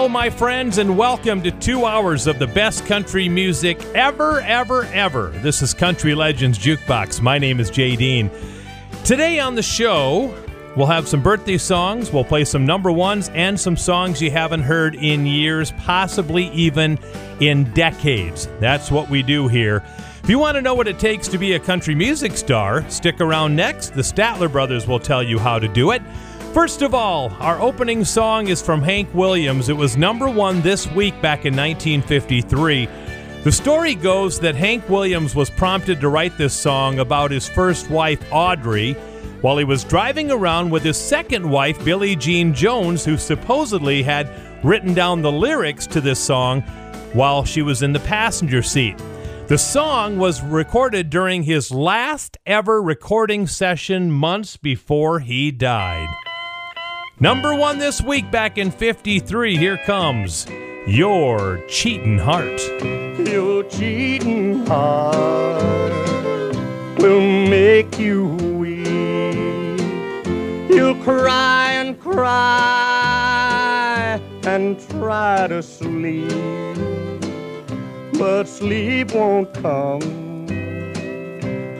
Hello, my friends, and welcome to two hours of the best country music ever, ever, ever. This is Country Legends Jukebox. My name is Jay Dean. Today on the show, we'll have some birthday songs, we'll play some number ones, and some songs you haven't heard in years, possibly even in decades. That's what we do here. If you want to know what it takes to be a country music star, stick around next. The Statler Brothers will tell you how to do it. First of all, our opening song is from Hank Williams. It was number one this week back in 1953. The story goes that Hank Williams was prompted to write this song about his first wife, Audrey, while he was driving around with his second wife, Billie Jean Jones, who supposedly had written down the lyrics to this song while she was in the passenger seat. The song was recorded during his last ever recording session months before he died. Number one this week back in 53. Here comes Your Cheating Heart. Your cheating heart will make you weep. You'll cry and cry and try to sleep, but sleep won't come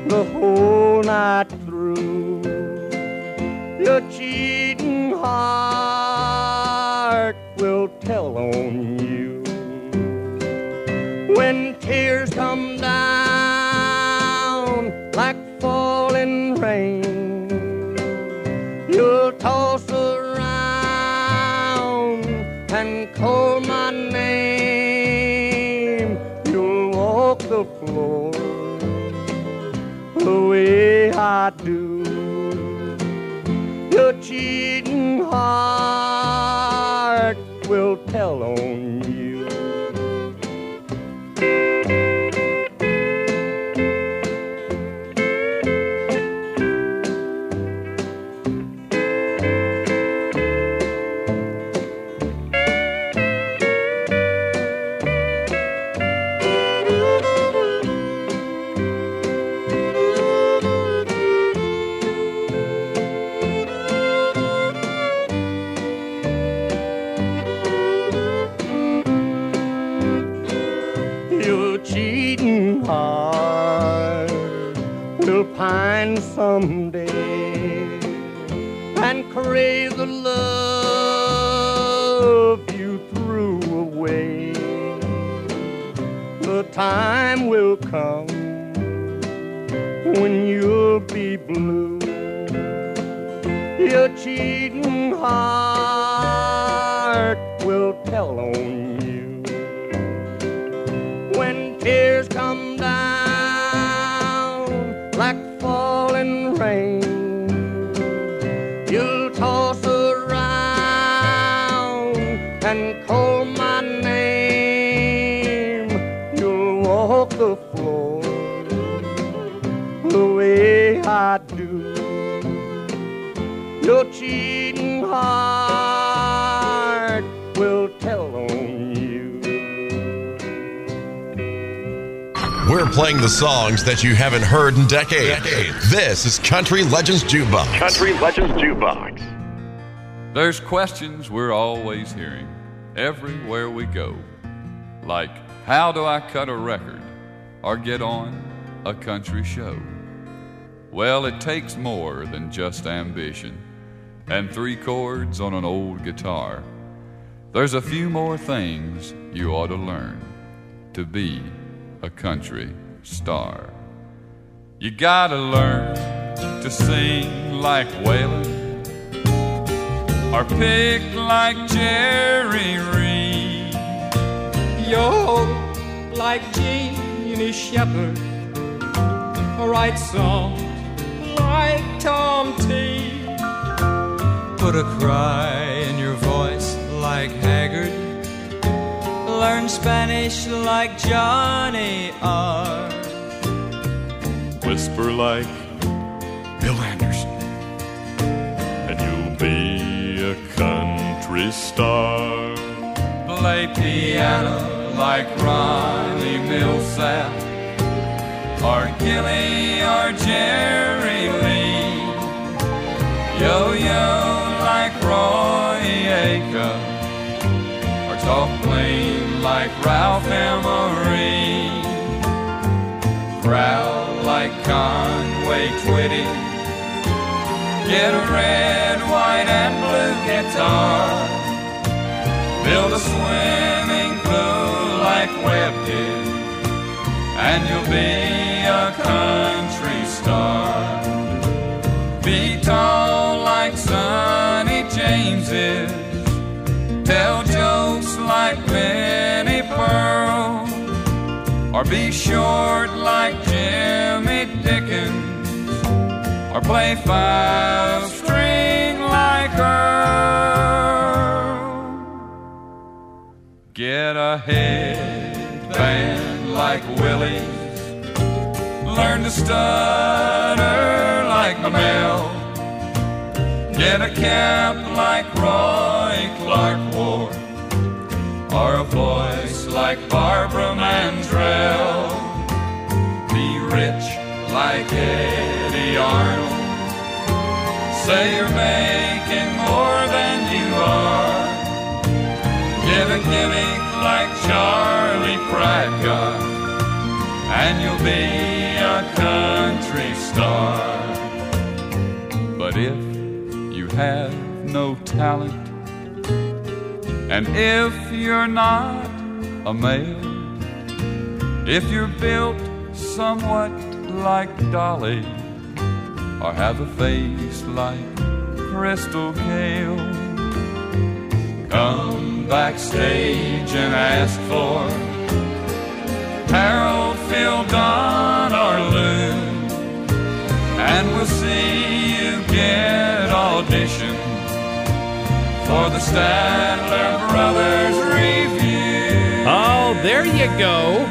the whole night through. Your cheating heart will tell on you when tears come down like falling rain. You'll toss around and call my name. You'll walk the floor the way I do. Your cheating heart will tell on you. Someday and crave the love you threw away. The time will come when you'll be blue. Your cheating heart will tell on you when tears come cheating heart will tell on you. We're playing the songs that you haven't heard in decades. This is Country Legends Jukebox. Country Legends Jukebox. There's questions we're always hearing everywhere we go. Like, how do I cut a record or get on a country show? Well, it takes more than just ambition and three chords on an old guitar. There's a few more things you ought to learn to be a country star. You gotta learn to sing like Waylon or pick like Jerry Reed. Yo, like Jeannie Shepard, write songs like Tom T. Put a cry in your voice like Haggard. Learn Spanish like Johnny R. Whisper like Bill Anderson. And you'll be a country star. Play piano like Ronnie Milsap or Gilley or Jerry Lee. Yo yo Roy Acuff or like Ralph Emery. Proud like Conway Twitty. Get a red, white, and blue guitar. Build a swimming pool like Webb did. And you'll be a country star. Be tall Is. Tell jokes like Minnie Pearl. Or be short like Jimmy Dickens. Or play five string like Earl. Get a headband like Willie's. Learn to stutter like Mel. Get a cap like Roy Clark wore. Or a voice like Barbara Mandrell. Be rich like Eddy Arnold. Say you're making more than you are. Get a gimmick like Charlie Pratt got, and you'll be a country star. But if have no talent, and if you're not a male, if you're built somewhat like Dolly, or have a face like Crystal Gayle, come backstage and ask for Harold, Phil, Don, or Lou, and we'll see get audition for the Statler Brothers review. Oh, there you go.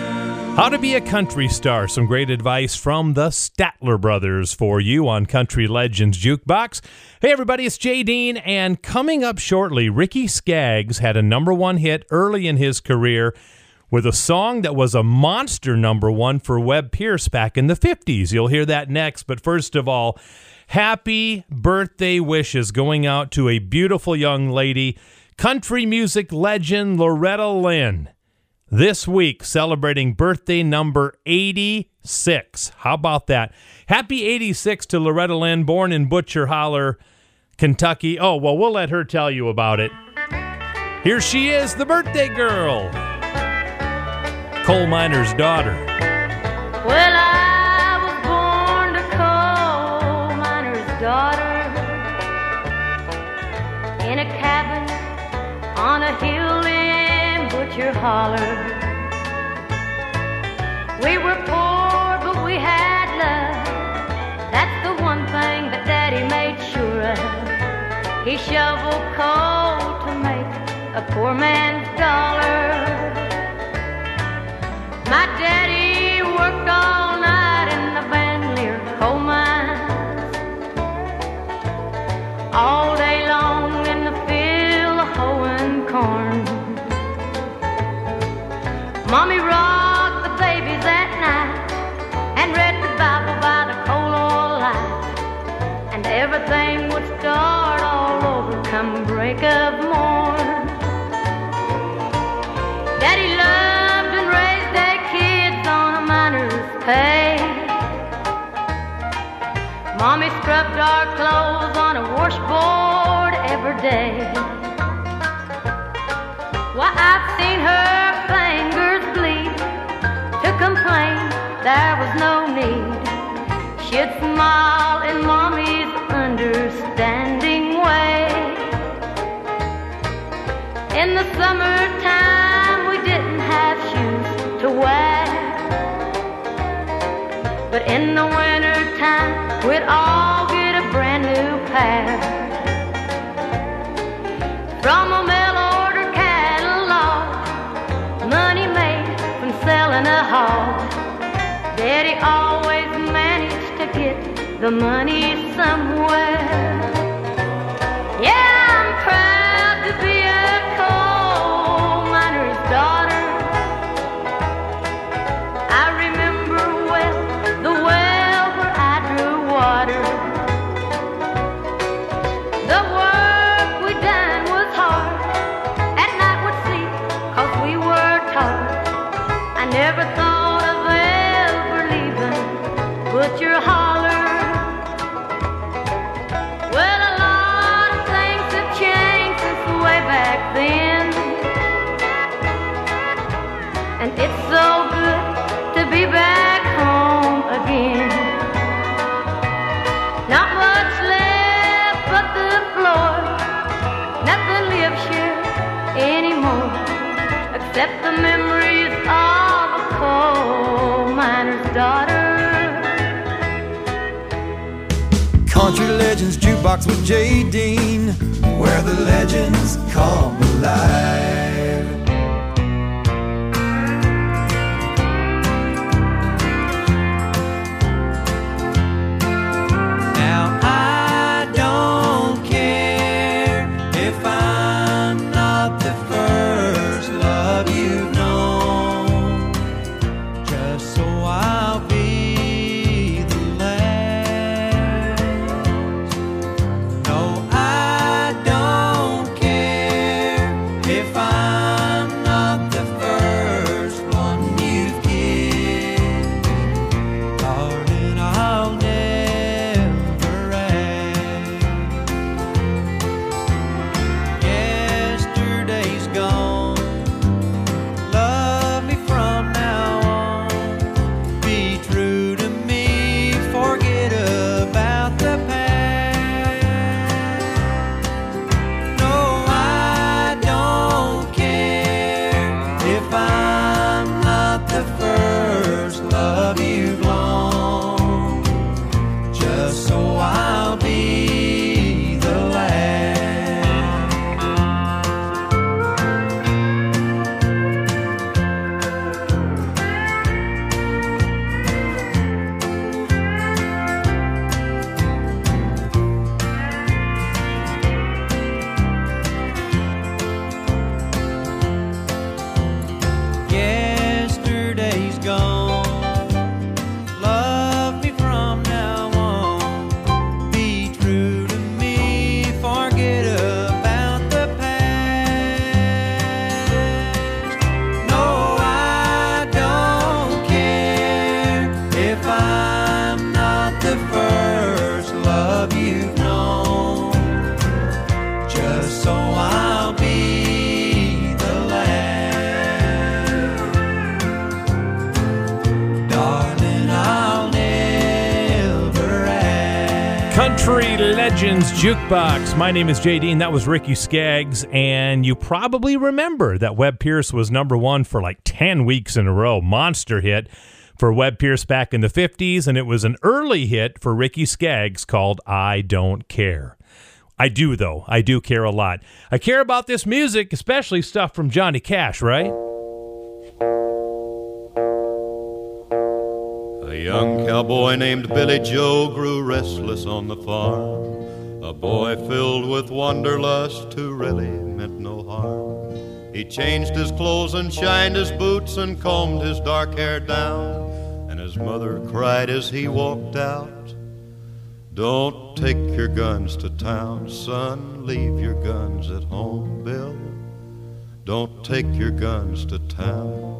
How to be a country star. Some great advice from the Statler brothers for you on Country Legends Jukebox. Hey, everybody, it's Jay Dean, and coming up shortly, Ricky Skaggs had a number one hit early in his career with a song that was a monster number one for Webb Pierce back in the 50s. You'll hear that next, but first of all, happy birthday wishes going out to a beautiful young lady, country music legend Loretta Lynn this week celebrating birthday number 86. How about that? Happy 86 to Loretta Lynn, born in Butcher Holler, Kentucky. Oh, well, we'll let her tell you about it. Here she is, the birthday girl, coal miner's daughter. Well, I on a hill in Butcher Holler. We were poor, but we had love. That's the one thing that Daddy made sure of. He shoveled coal to make a poor man's dollar. My daddy worked all night in the Van Lear coal mines. All day Mommy rocked the babies at night and read the Bible by the coal oil light. And everything would start all over come break of morn. Daddy loved and raised their kids on a miner's pay. Mommy scrubbed our clothes on a washboard every day. Why, I've seen her there was no need. She'd smile in Mommy's understanding way. In the summertime, we didn't have shoes to wear. But in the wintertime, we'd all get a brand new pair. The money somewhere. The memories of coal miner's daughter. Country Legends Jukebox with Jay Dean, where the legends come alive. Legends Jukebox. My name is Jay Dean. That was Ricky Skaggs. And you probably remember that Webb Pierce was number one for like 10 weeks in a row. Monster hit for Webb Pierce back in the 50s. And it was an early hit for Ricky Skaggs called I Don't Care. I do, though. I do care a lot. I care about this music, especially stuff from Johnny Cash, right? A young cowboy named Billy Joe grew restless on the farm. A boy filled with wanderlust who really meant no harm. He changed his clothes and shined his boots and combed his dark hair down. And his mother cried as he walked out Don't take your guns to town, son. Leave your guns at home, Bill. Don't take your guns to town.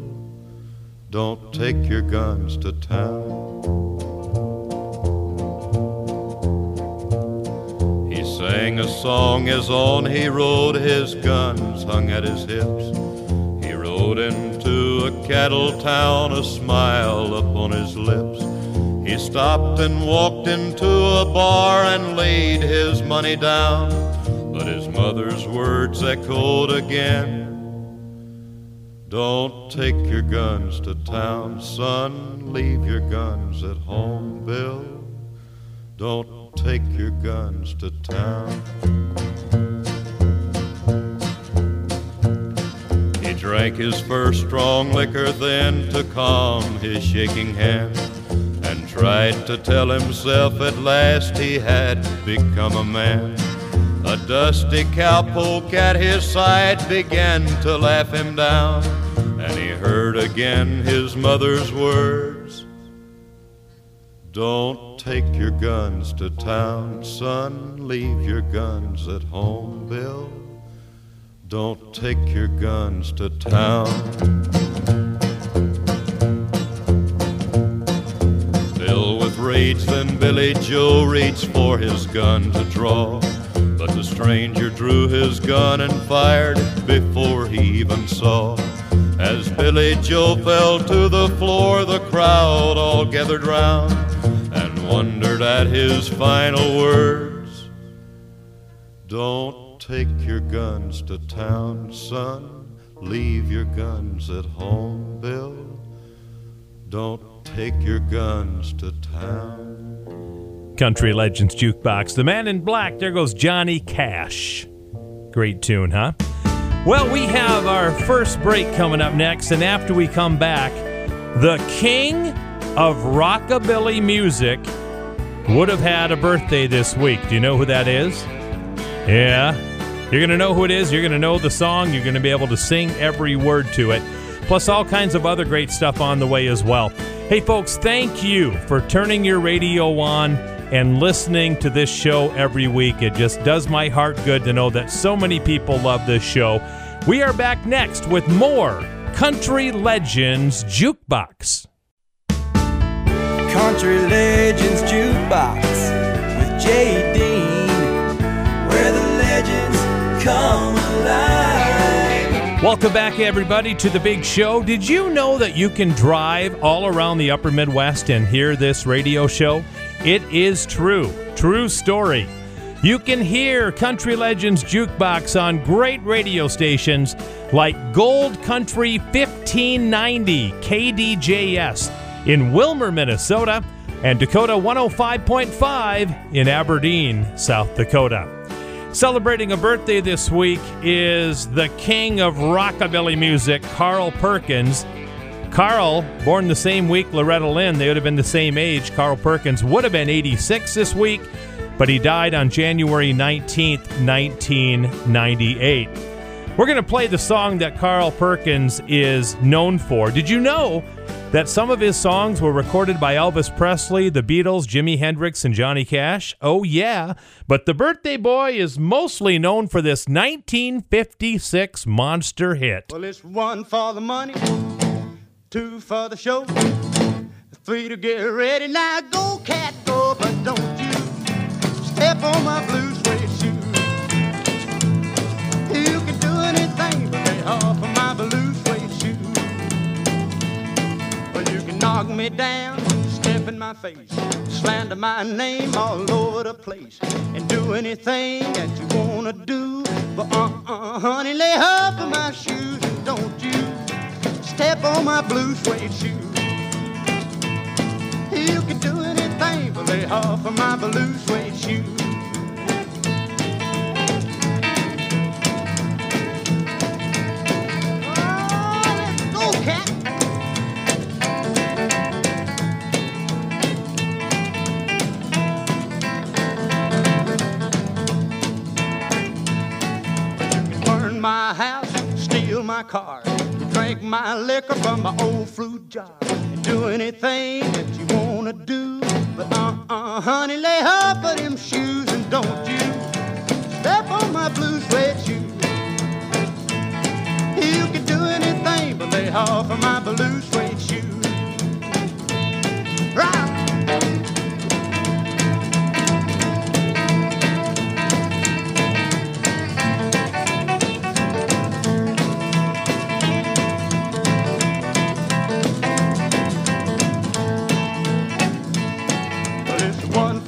Don't take your guns to town. He sang a song as on he rode, his guns hung at his hips. He rode into a cattle town, a smile upon his lips. He stopped and walked into a bar and laid his money down. But his mother's words echoed again. Don't take your guns to town, son. Leave your guns at home, Bill. Don't take your guns to town. He drank his first strong liquor then to calm his shaking hand and tried to tell himself at last he had become a man. A dusty cowpoke at his side began to laugh him down, and he heard again his mother's words Don't take your guns to town, son, leave your guns at home, Bill. Don't take your guns to town. Filled with rage, then Billy Joe reached for his gun to draw. But the stranger drew his gun and fired before he even saw. As Billy Joe fell to the floor, the crowd all gathered round and wondered at his final words. Don't take your guns to town, son. Leave your guns at home, Bill. Don't take your guns to town. Country Legends Jukebox. The Man in Black. There goes Johnny Cash. Great tune, huh? Well, we have our first break coming up next, and after we come back, the king of rockabilly music would have had a birthday this week. Do you know who that is? Yeah. You're going to know who it is. You're going to know the song. You're going to be able to sing every word to it. Plus, all kinds of other great stuff on the way as well. Hey, folks, thank you for turning your radio on and listening to this show every week. It just does my heart good to know that so many people love this show. We are back next with more Country Legends Jukebox. Country Legends Jukebox with Jay Dean, where the legends come alive. Welcome back, everybody, to the big show. Did you know that you can drive all around the upper Midwest and hear this radio show? It is true. True story. You can hear Country Legends Jukebox on great radio stations like Gold Country 1590 KDJS in Willmar, Minnesota, and Dakota 105.5 in Aberdeen, South Dakota. Celebrating a birthday this week is the king of rockabilly music, Carl Perkins. Carl, born the same week Loretta Lynn, they would have been the same age. Carl Perkins would have been 86 this week, but he died on January 19th, 1998. We're going to play the song that Carl Perkins is known for. Did you know that some of his songs were recorded by Elvis Presley, the Beatles, Jimi Hendrix, and Johnny Cash? Oh, yeah. But the birthday boy is mostly known for this 1956 monster hit. Well, it's one for the money, two for the show, three to get ready. Now go, cat, go, but don't you step on my blue suede shoe. You can do anything but lay off of my blue suede shoe. Well, you can knock me down, step in my face, slander my name all over the place, and do anything that you wanna do. But uh-uh, honey, lay off of my shoes and don't you step on my blue suede shoe. You can do anything but lay off of my blue suede shoe. Oh, my house, steal my car, drink my liquor from my old fruit jar, do anything that you wanna do. But uh-uh, honey, lay off of them shoes and don't you step on my blue suede shoe. You can do anything but lay off of my blue suede shoe. Right.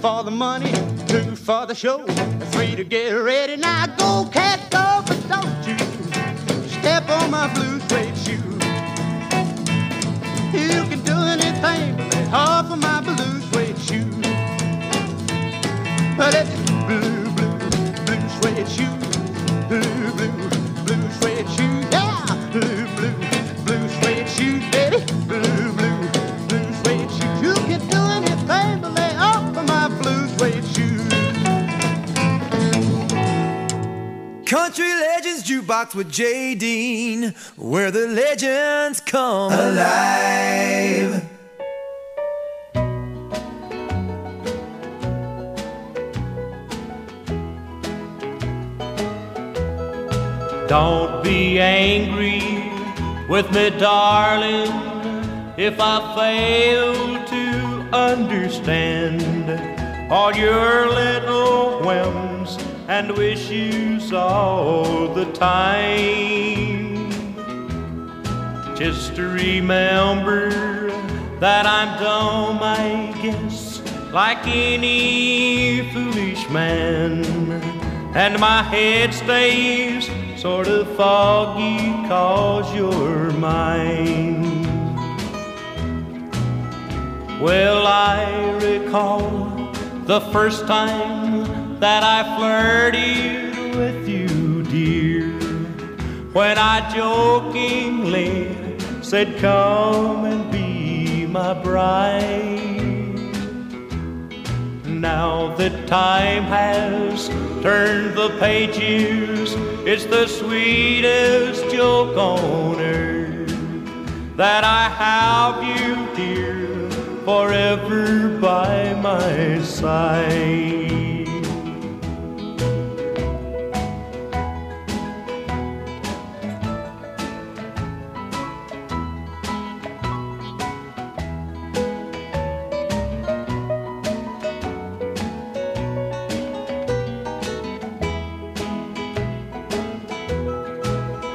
For the money, two for the show, three to get ready. Now go, cat, go, but don't you step on my blue suede shoe. You can do anything but lay off of my blue suede shoe. But it's blue, blue, blue suede shoe, blue, blue, blue suede shoe, yeah, blue, blue. Jukebox with Jay Dean, where the legends come alive. Don't be angry with me, darling, if I fail to understand all your little whims and wish you all the time. Just remember that I'm dumb, I guess, like any foolish man. And my head stays sort of foggy cause you're mine. Well, I recall the first time that I flirted with you, dear, when I jokingly said, Come and be my bride. Now that time has turned the pages, it's the sweetest joke on earth that I have you, dear, forever by my side.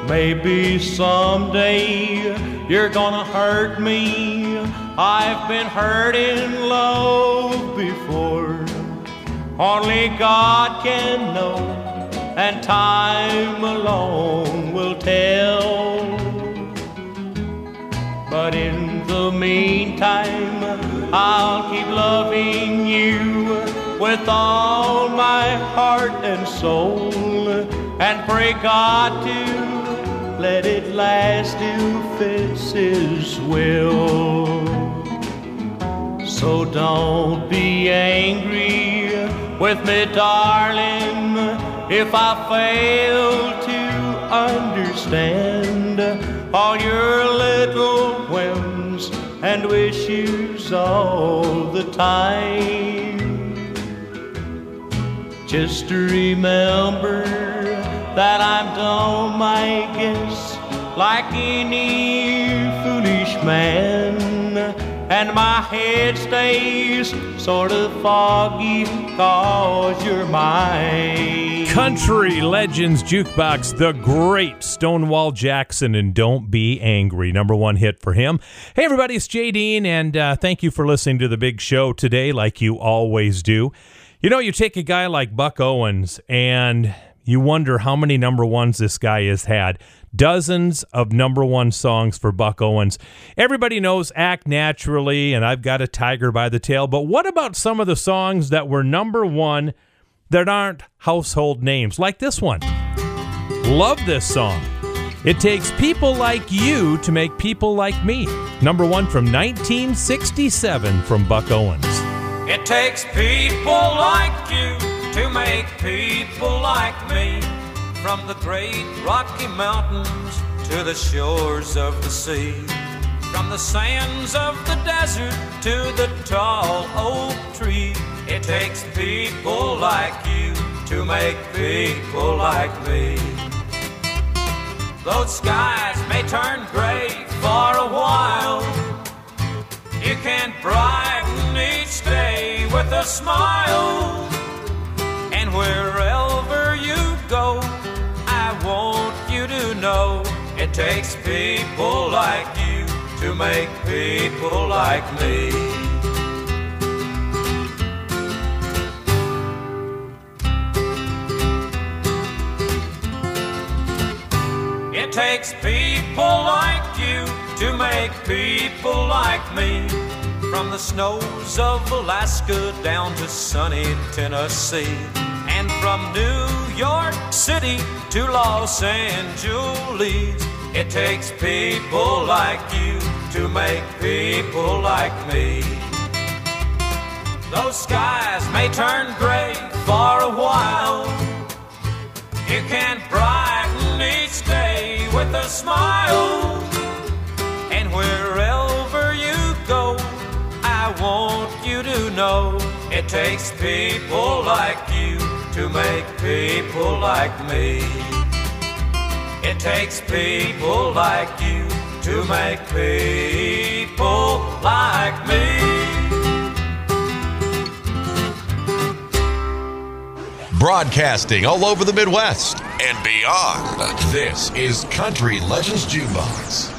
Maybe someday you're gonna hurt me. I've been hurt in love before. Only God can know, and time alone will tell. But in the meantime, I'll keep loving you with all my heart and soul, and pray God to let it last if it's His will. So don't be angry with me, darling, if I fail to understand all your little whims and wishes all the time. Just remember that I'm dumb, I guess, like any foolish man. And my head stays sort of foggy cause you're mine. Country Legends Jukebox, the great Stonewall Jackson, and Don't Be Angry. Number one hit for him. Hey, everybody, it's Jay Dean, and uh, thank you for listening to the big show today, like you always do. You know, you take a guy like Buck Owens, and you wonder how many number ones this guy has had. Dozens of number one songs for Buck Owens. Everybody knows Act Naturally and I've Got a Tiger by the Tail, but what about some of the songs that were number one that aren't household names, like this one? Love this song. It takes people like you to make people like me. Number one from 1967 from Buck Owens. It takes people like you to make people like me. From the great Rocky Mountains to the shores of the sea. From the sands of the desert to the tall oak tree. It takes people like you to make people like me. Those skies may turn gray for a while. You can brighten each day with a smile. And wherever you go, I want you to know it takes people like you to make people like me. It takes people like you to make people like me. From the snows of Alaska down to sunny Tennessee. And from New York City to Los Angeles. It takes people like you to make people like me. Those skies may turn gray for a while. You can brighten each day with a smile. know it takes people like you to make people like me. It takes people like you to make people like me. Broadcasting all over the Midwest and beyond. This is Country Legends Jukebox.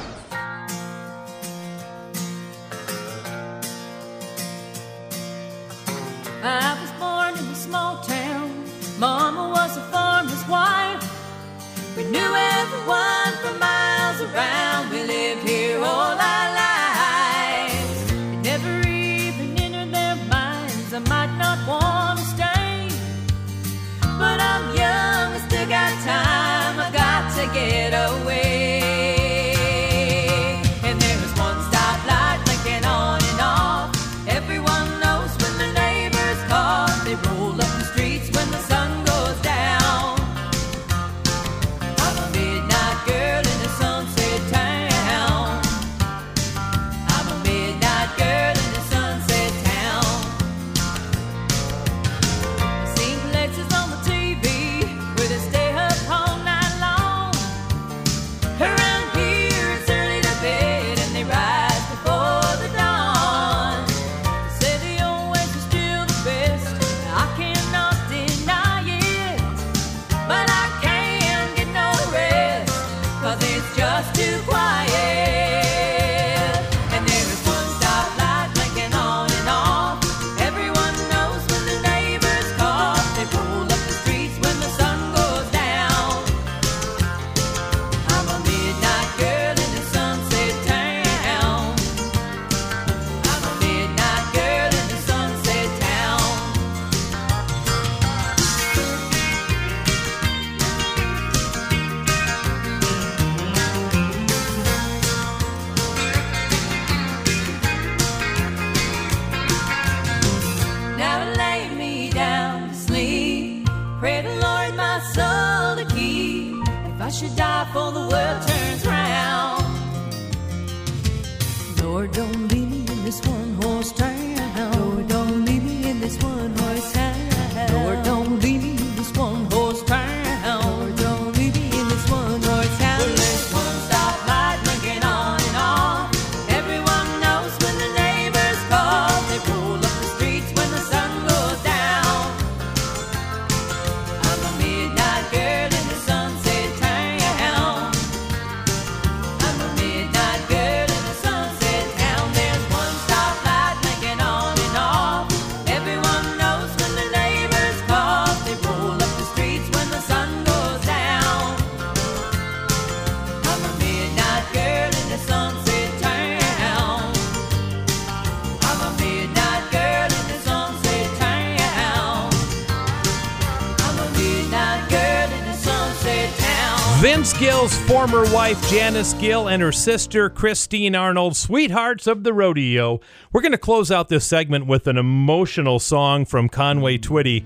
Vince Gill's former wife, Janice Gill, and her sister, Kristine Arnold, sweethearts of the rodeo. We're going to close out this segment with an emotional song from Conway Twitty.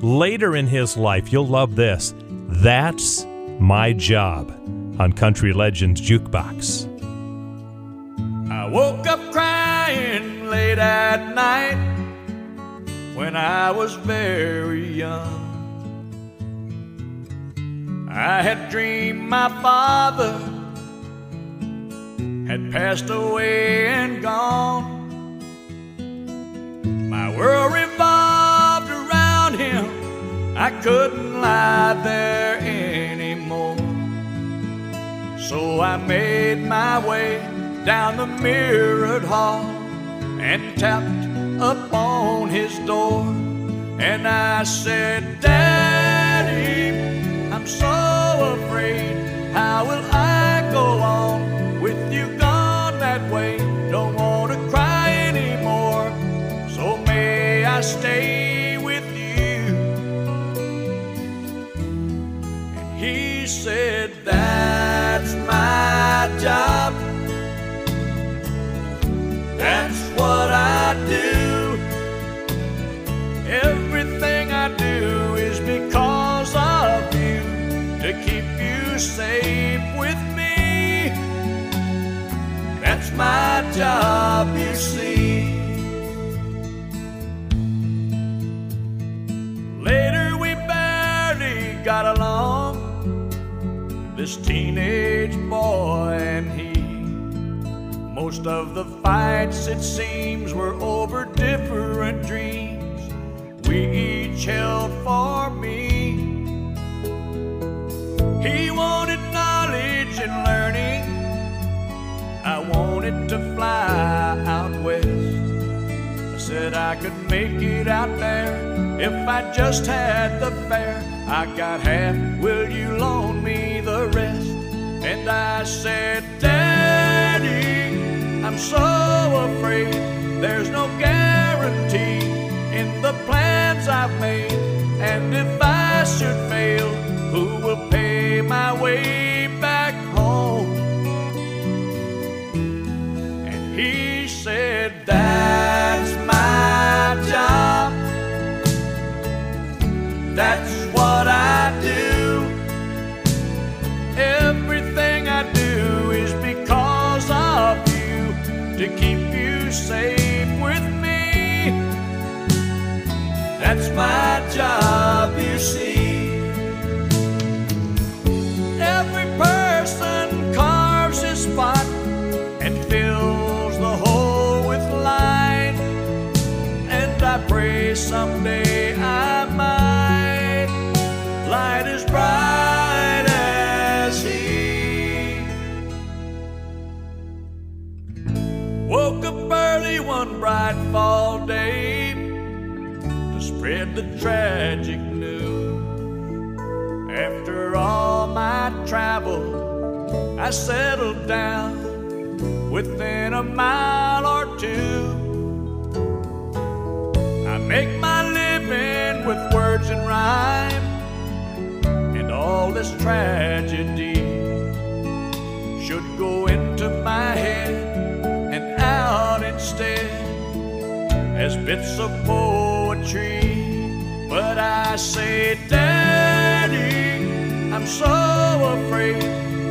Later in his life, you'll love this. That's my job on Country Legends Jukebox. I woke up crying late at night when I was very young. I had dreamed my father had passed away and gone. My world revolved around him. I couldn't lie there anymore. So I made my way down the mirrored hall and tapped upon his door. And I said, Dad. I'm so afraid. How will I go on with you gone that way? Don't want to cry anymore. So may I stay with you? And he said, That's my job. That's what I do. Everything I do. safe with me. That's my job, you see. Later, we barely got along. This teenage boy and he. Most of the fights, it seems, were over different dreams we each held for me. He wanted knowledge and learning. I wanted to fly out west. I said I could make it out there if I just had the fare. I got half, will you loan me the rest? And I said, Daddy, I'm so afraid there's no guarantee in the plans I've made. And if I should fail, who will pay my way back home? And he said, That's my job. That's what I do. Everything I do is because of you to keep you safe with me. That's my job, tragic news. After all my travel, I settled down within a mile or two. I make my living with words and rhyme, and all this tragedy should go into my head and out instead as bits of poetry. I say, Daddy, I'm so afraid.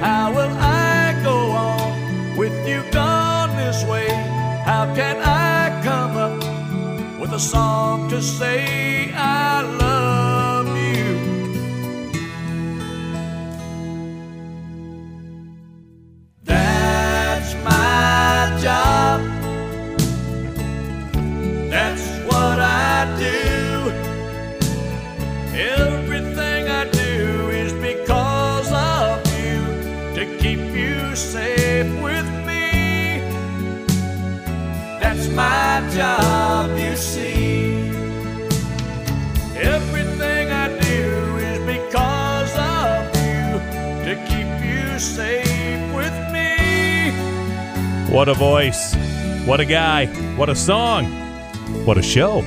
How will I go on with you gone this way? How can I come up with a song to say I love my job, you see. Everything I do is because of you to keep you safe with me. What a voice. What a guy. What a song. What a show.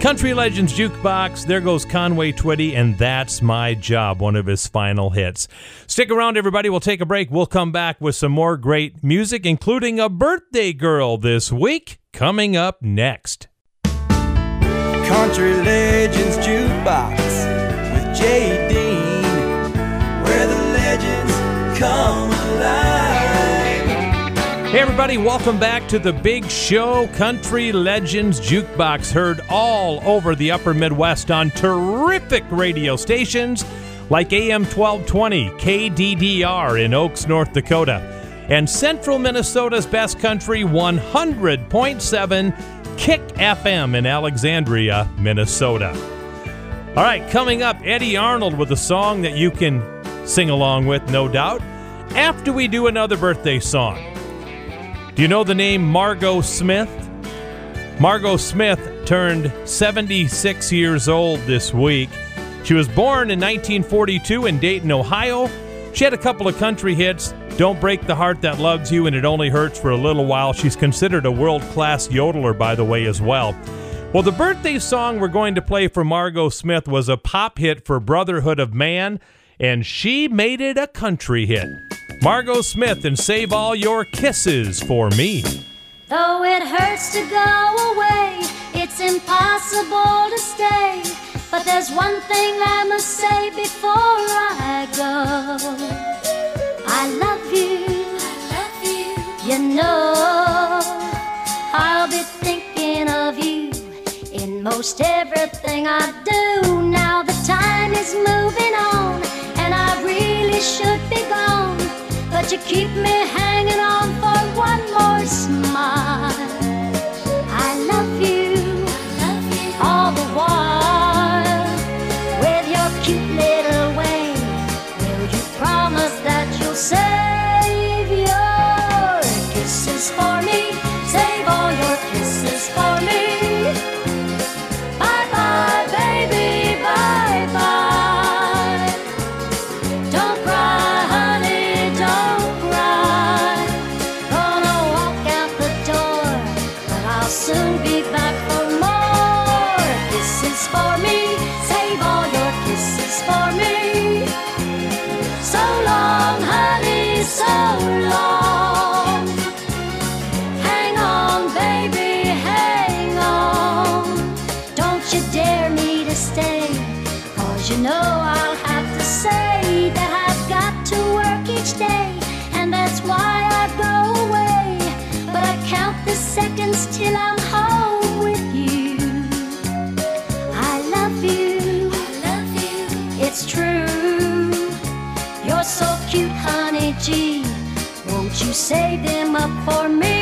Country Legends Jukebox. There goes Conway Twitty, and that's my job, one of his final hits. Stick around, everybody. We'll take a break. We'll come back with some more great music, including a birthday girl this week, coming up next. Country Legends Jukebox with Jay Dean, where the legends come alive. Hey, everybody, welcome back to the big show, Country Legends Jukebox, heard all over the upper Midwest on terrific radio stations like AM 1220, KDDR in Oakes, North Dakota, and Central Minnesota's Best Country 100.7 Kick FM in Alexandria, Minnesota. All right, coming up, Eddy Arnold with a song that you can sing along with, no doubt, after we do another birthday song. Do you know the name Margo Smith? Margo Smith turned 76 years old this week. She was born in 1942 in Dayton, Ohio. She had a couple of country hits Don't Break the Heart That Loves You and It Only Hurts for a Little While. She's considered a world class yodeler, by the way, as well. Well, the birthday song we're going to play for Margo Smith was a pop hit for Brotherhood of Man, and she made it a country hit. Margo Smith and Save All Your Kisses for Me. Though it hurts to go away, it's impossible to stay. But there's one thing I must say before I go. I love you. Love you. You know I'll be thinking of you in most everything I do. Now the time is moving on, and I really should be gone. But you keep me hanging on for one more smile. That Save them up for me?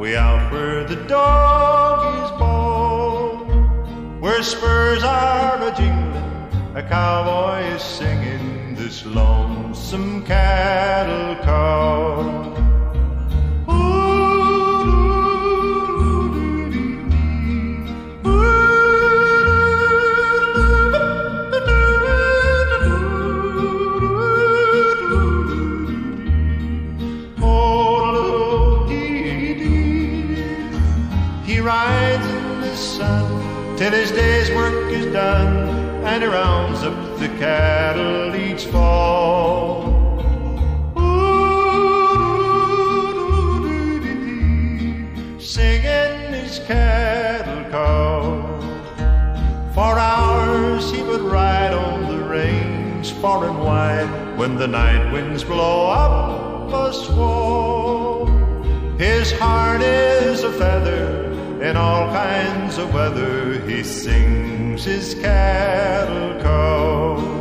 Way out where the dog is born. Where spurs are a jingling, a cowboy is singing this lonesome cattle till his day's work is done, and he rounds up the cattle each fall. Singing his cattle call. For hours he would ride on the range far and wide when the night winds blow up a squall. His heart is a feather in all kinds of weather. He sings his cattle call.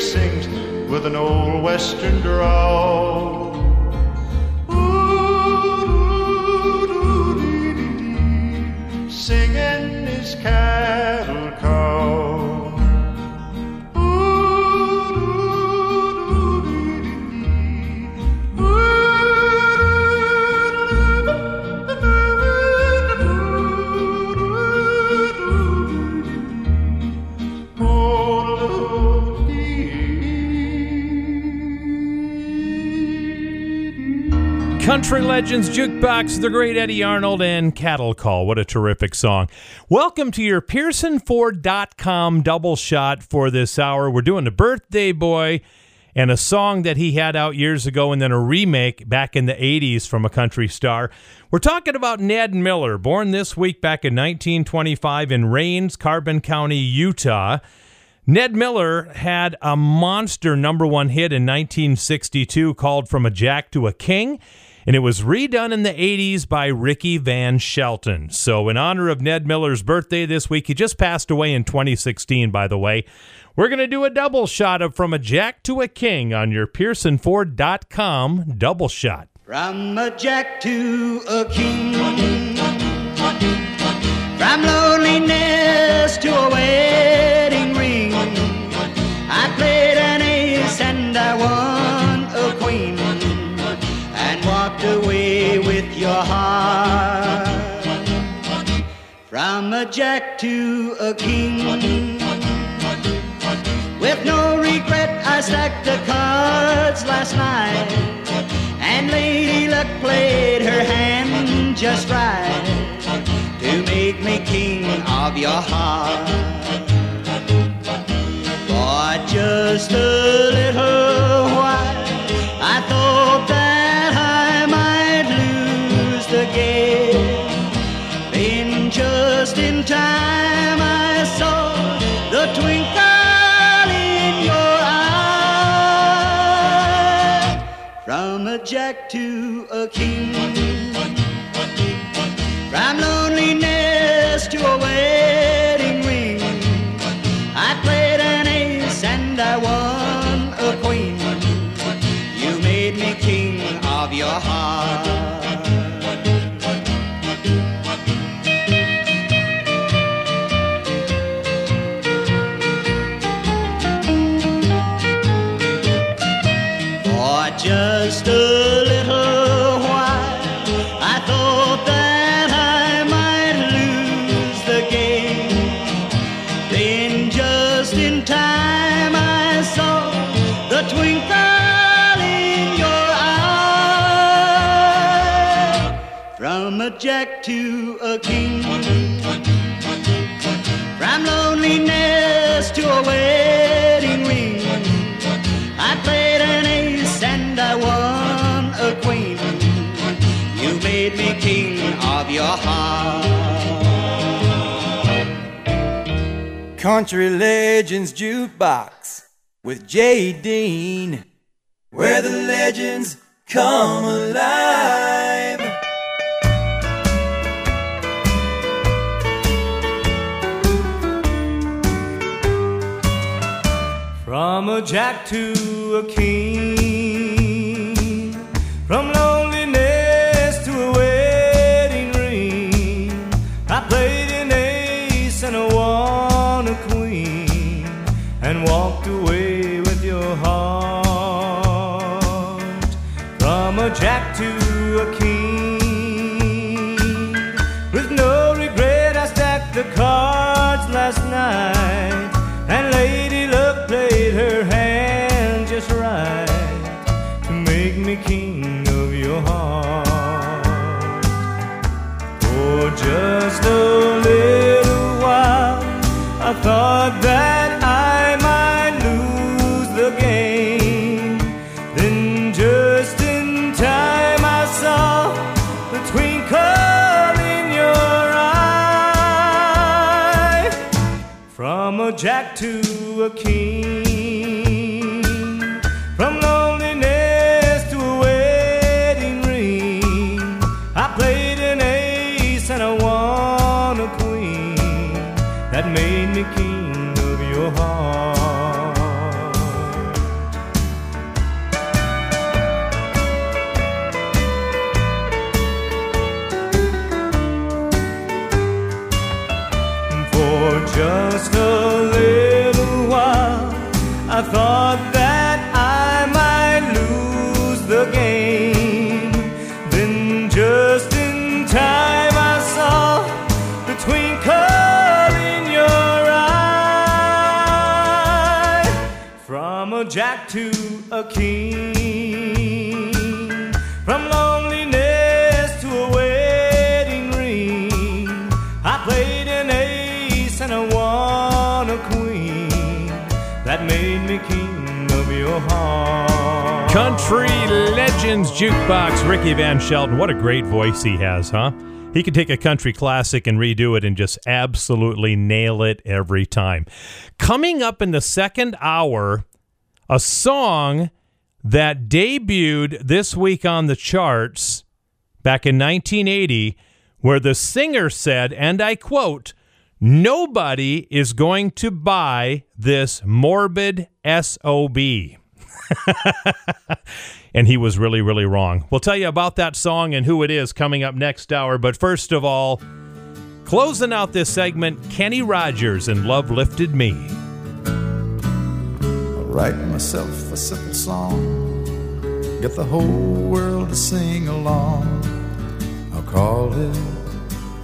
Sings with an old western drawl. Country Legends Jukebox, the great Eddy Arnold, and Cattle Call. What a terrific song. Welcome to your PearsonFord.com double shot for this hour. We're doing the birthday boy and a song that he had out years ago, and then a remake back in the 80s from a country star. We're talking about Ned Miller, born this week back in 1925 in Rains, Carbon County, Utah. Ned Miller had a monster number one hit in 1962 called From a Jack to a King, and it was redone in the 80s by Ricky Van Shelton. So, in honor of Ned Miller's birthday this week, he just passed away in 2016, by the way. We're going to do a double shot of From a Jack to a King on your PearsonFord.com double shot. From a jack to a king, from loneliness to a wedding heart. From a jack to a king, with no regret, I stacked the cards last night. And Lady Luck played her hand just right to make me king of your heart. For just a little to a king, Jack to a king, from loneliness to a wedding ring. I played an ace and I won a queen. You made me king of your heart. Country Legends Jukebox with Jay Dean, where the legends come alive. From a jack to a king, a king, heart. Country Legends Jukebox, Ricky Van Shelton. What a great voice he has, huh? He can take a country classic and redo it and just absolutely nail it every time. Coming up in the second hour, a song that debuted this week on the charts back in 1980, where the singer said, and I quote, Nobody is going to buy this morbid SOB. and he was really, really wrong. We'll tell you about that song and who it is coming up next hour. But first of all, closing out this segment, Kenny Rogers and Love Lifted Me. I'll write myself a simple song, get the whole world to sing along. I'll call it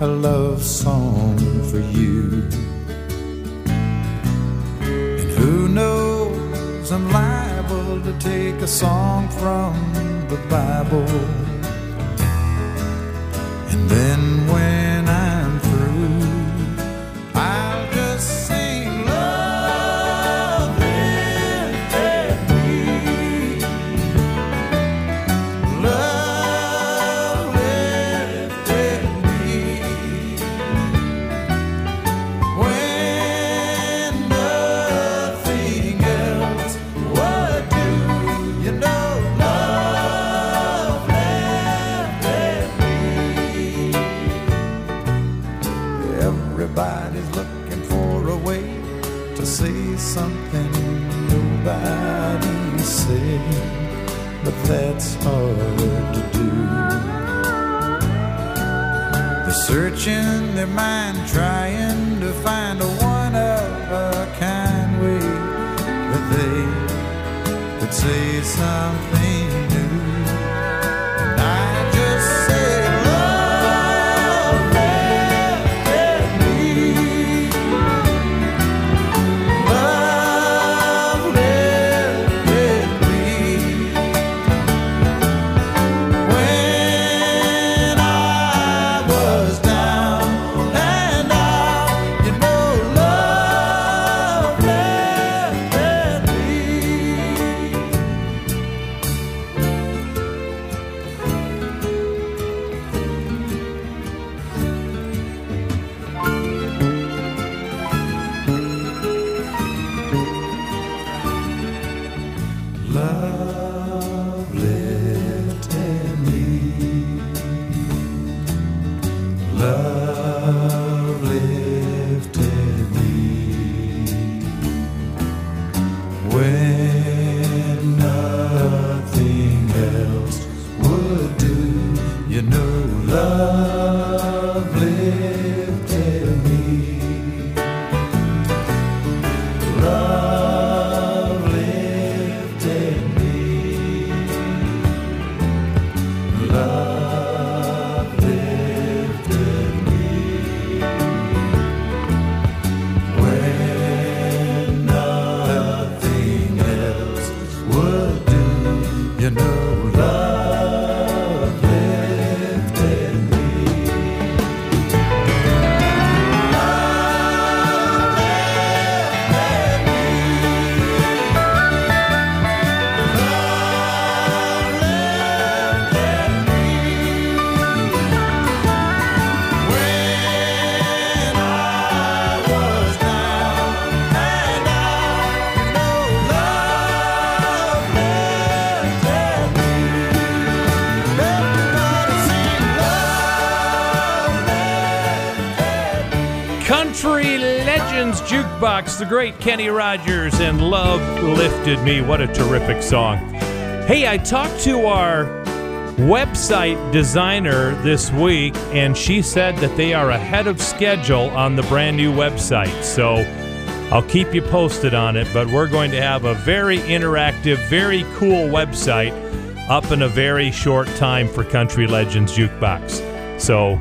a love song for you. And who knows, I'm liable to take a song from the Bible. And then when Everybody's looking for a way to say something nobody said, but that's hard to do. They're searching their mind, trying to find a one of a kind way that they could say something The great Kenny Rogers and Love Lifted Me. What a terrific song. Hey, I talked to our website designer this week, and she said that they are ahead of schedule on the brand new website. So I'll keep you posted on it, but we're going to have a very interactive, very cool website up in a very short time for Country Legends Jukebox. So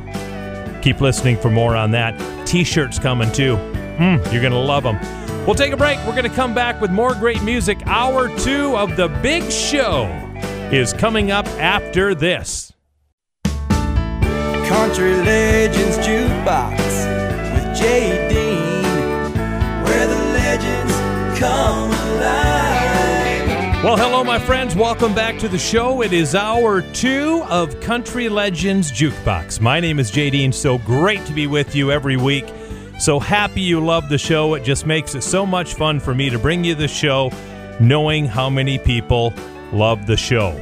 keep listening for more on that. T shirts coming too. Mm, you're going to love them. We'll take a break. We're going to come back with more great music. Hour two of the big show is coming up after this. Country Legends Jukebox with Jay Dean, where the legends come alive. Well, hello, my friends. Welcome back to the show. It is hour two of Country Legends Jukebox. My name is JD, and so great to be with you every week. So happy you love the show. It just makes it so much fun for me to bring you the show, knowing how many people love the show.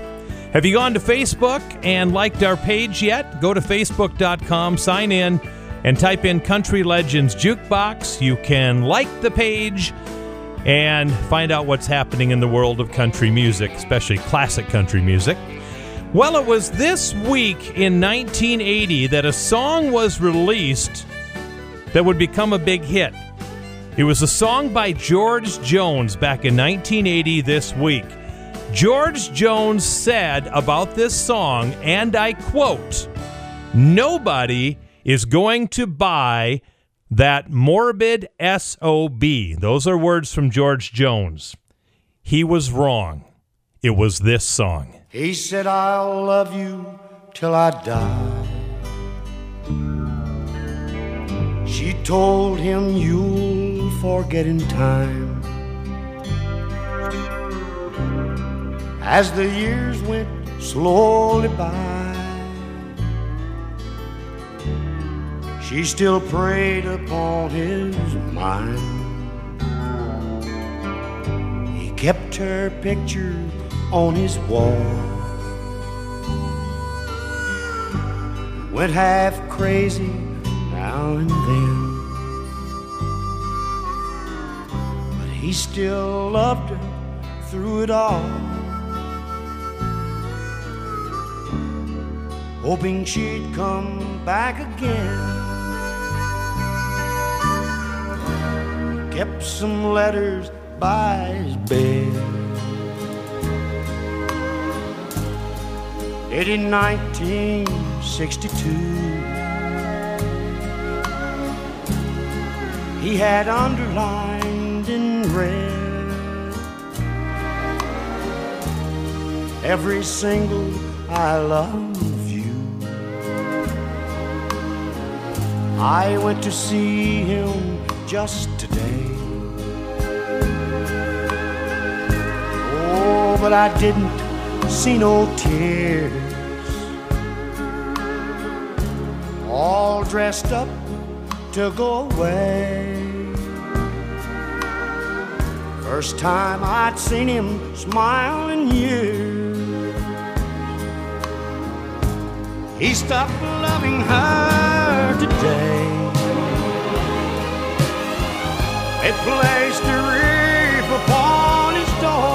Have you gone to Facebook and liked our page yet? Go to facebook.com, sign in, and type in Country Legends Jukebox. You can like the page and find out what's happening in the world of country music, especially classic country music. Well, it was this week in 1980 that a song was released that would become a big hit. It was a song by George Jones back in 1980 this week. George Jones said about this song, and I quote, Nobody is going to buy that morbid SOB. Those are words from George Jones. He was wrong. It was this song. He said, I'll love you till I die. She told him, You'll forget in time. As the years went slowly by, she still preyed upon his mind. He kept her picture on his wall. Went half crazy now and then. But he still loved her through it all. Hoping she'd come back again. Kept some letters by his bed. In 1962. He had underlined in red every single I love you. I went to see him just today. Oh, but I didn't see no tears. All dressed up to go away. First time I'd seen him smile in years. He stopped loving her today. They placed a reef upon his door,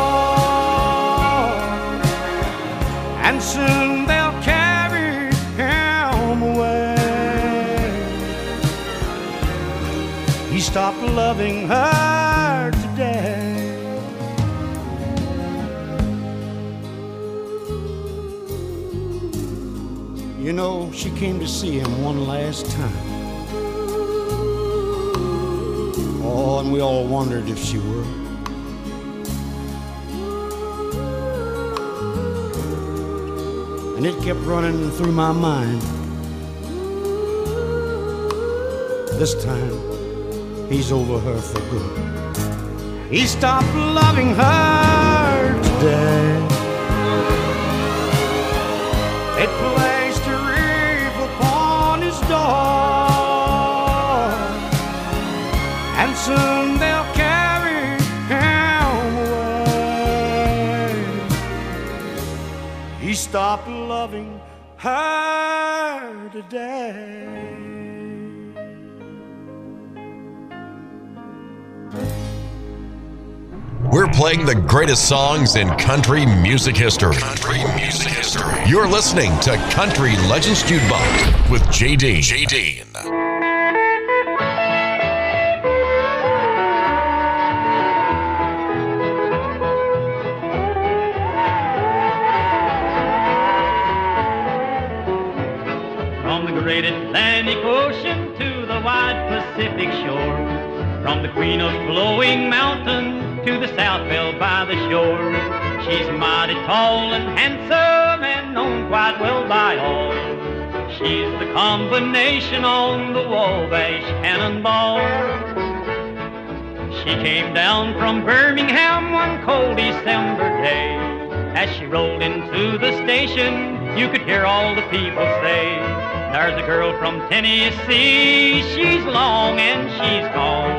and soon He stopped loving her today. You know, she came to see him one last time. Oh, and we all wondered if she would. And it kept running through my mind. This time, he's over her for good. He stopped loving her today. It placed a reef upon his door, and soon they'll carry him away. He stopped loving her today. Playing the greatest songs in country music history. Country music history. You're listening to Country Legends Jukebox with JD. JD. Came down from Birmingham one cold December day. As she rolled into the station, you could hear all the people say, There's a girl from Tennessee, she's long and she's tall.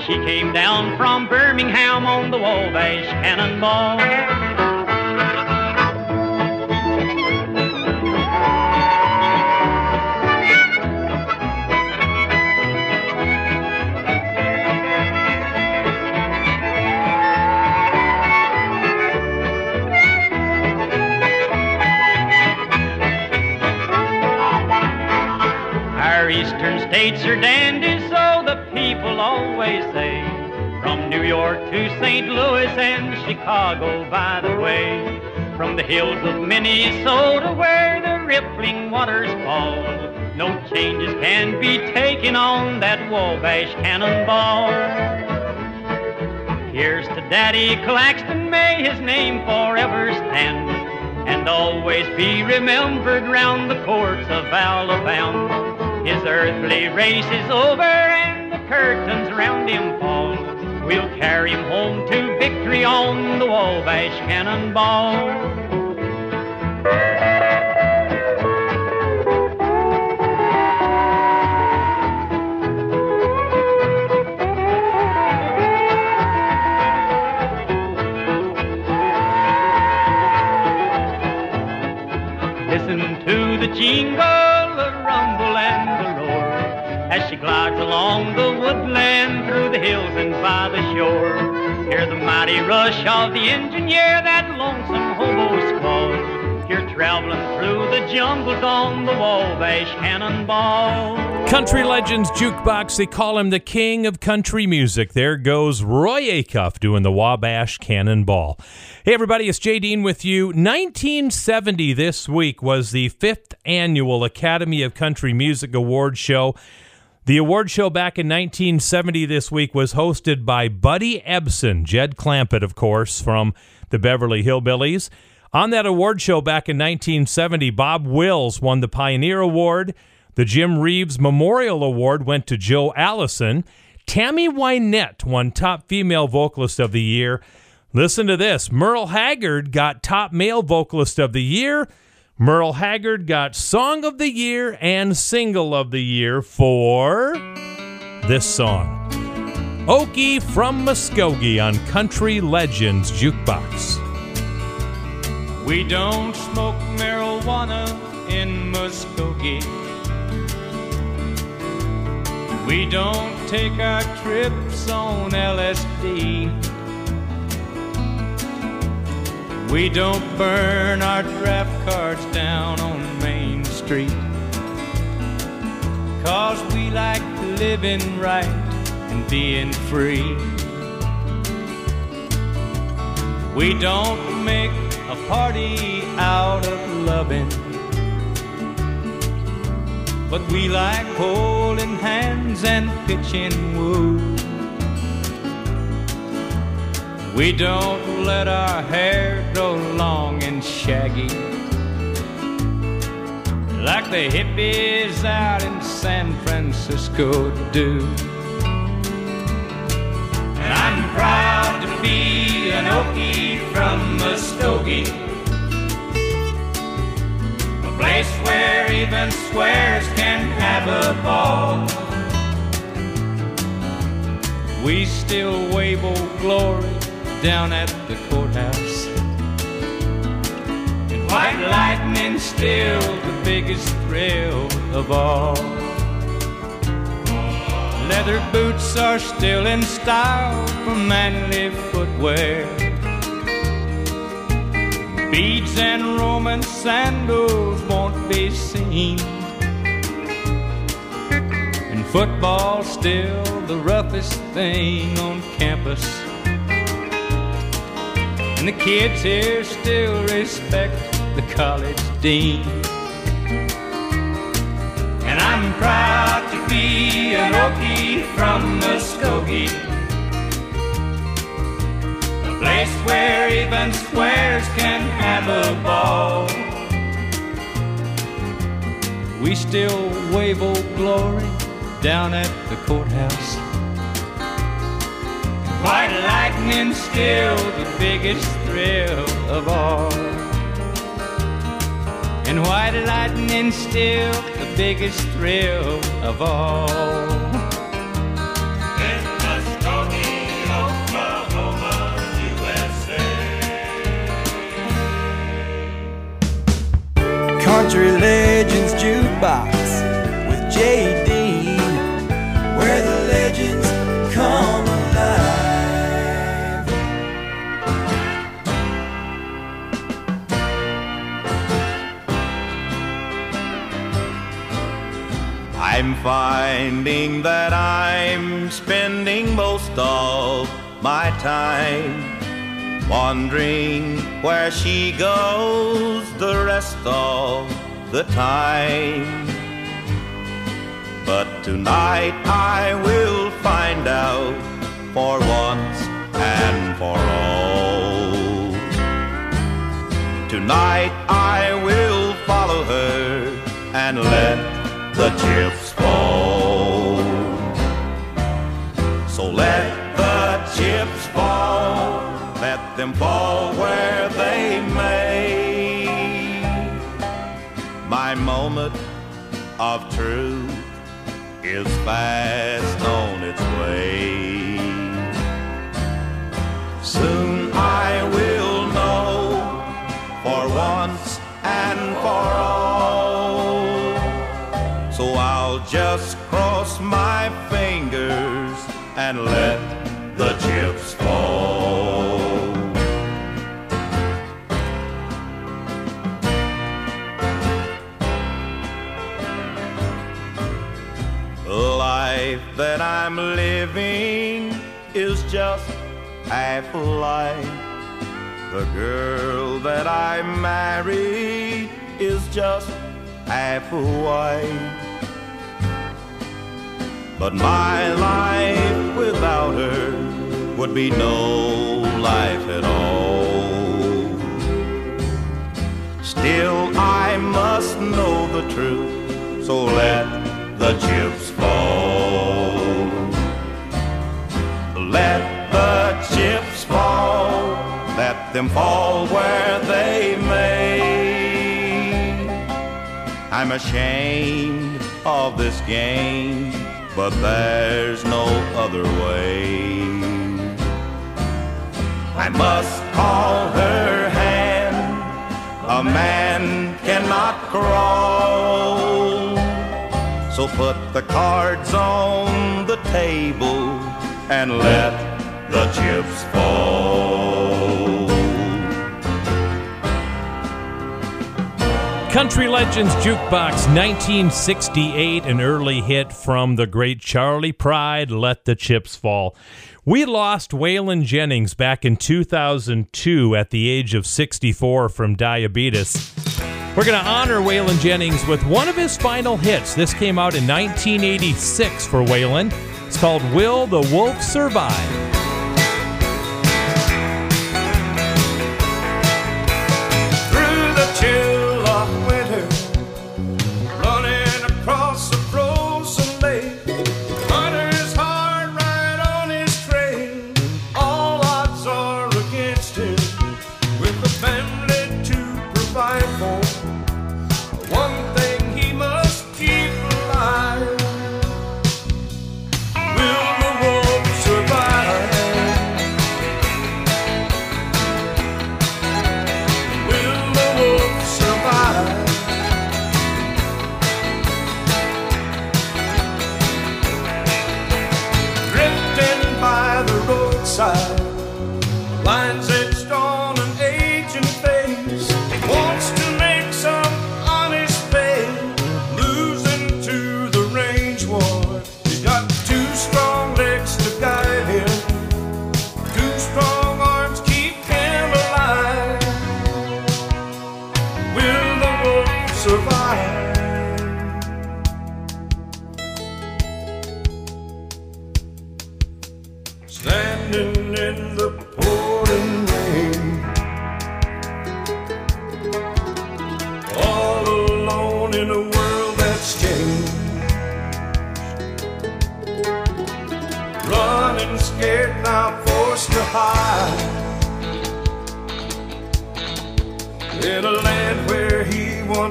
She came down from Birmingham on the Wabash Cannonball. Chicago, by the way. From the hills of Minnesota where the rippling waters fall. No changes can be taken on that Wabash Cannonball. Here's to Daddy Claxton, may his name forever stand and always be remembered round the courts of Alabama. His earthly race is over and the curtains round him fall. We'll carry him home to victory on the Wabash Cannonball. Listen to the jingle, along the woodland through the hills and by the shore. Hear the mighty rush of the engine, yeah, that lonesome hobo squall. You're traveling through the jungles on the Wabash Cannonball. Country Legends Jukebox, they call him the king of country music. There goes Roy Acuff doing the Wabash Cannonball. Hey, everybody, it's Jay Dean with you. 1970 this week was the fifth annual Academy of Country Music Award show. The award show back in 1970 this week was hosted by Buddy Ebsen, Jed Clampett, of course, from the Beverly Hillbillies. On that award show back in 1970, Bob Wills won the Pioneer Award. The Jim Reeves Memorial Award went to Joe Allison. Tammy Wynette won Top Female Vocalist of the Year. Listen to this Merle Haggard got Top Male Vocalist of the Year. Merle Haggard got Song of the Year and Single of the Year for this song Okie from Muskogee on Country Legends Jukebox. We don't smoke marijuana in Muskogee. We don't take our trips on LSD. We don't burn our draft cards down on Main Street. Cause we like living right and being free. We don't make a party out of loving. But we like holding hands and pitching woo. We don't let our hair grow long and shaggy. Like the hippies out in San Francisco do. And I'm proud to be an Okie from Muskogee. A place where even squares can have a ball. We still wave old glory down at the courthouse. And white lightning still the biggest thrill of all. Leather boots are still in style for manly footwear. Beads and Roman sandals won't be seen. And football's still the roughest thing on campus. And the kids here still respect the college dean. And I'm proud to be an Okie from Muskogee. A place where even squares can have a ball. We still wave old glory down at the courthouse. Lightning's still the biggest thrill of all. And white lightning's still the biggest thrill of all. Country Legends Jukebox with Jay finding that I'm spending most of my time wondering where she goes the rest of the time. But tonight I will find out for once and for all. Tonight I will follow her and let the chips So let the chips fall, let them fall where they may. My moment of truth is fast on its way. Soon I will know for once and for all. Just cross my fingers and let the chips fall. The life that I'm living is just half a life. The girl that I married is just half a wife. But my life without her would be no life at all. Still, I must know the truth, so let the chips fall. Let the chips fall, let them fall where they may. I'm ashamed of this game, but there's no other way. I must call her hand, a man cannot crawl. So put the cards on the table and let the chips fall. Country Legends Jukebox 1968, an early hit from the great Charlie Pride, Let the Chips Fall. We lost Waylon Jennings back in 2002 at the age of 64 from diabetes. We're going to honor Waylon Jennings with one of his final hits. This came out in 1986 for Waylon. It's called Will the Wolf Survive?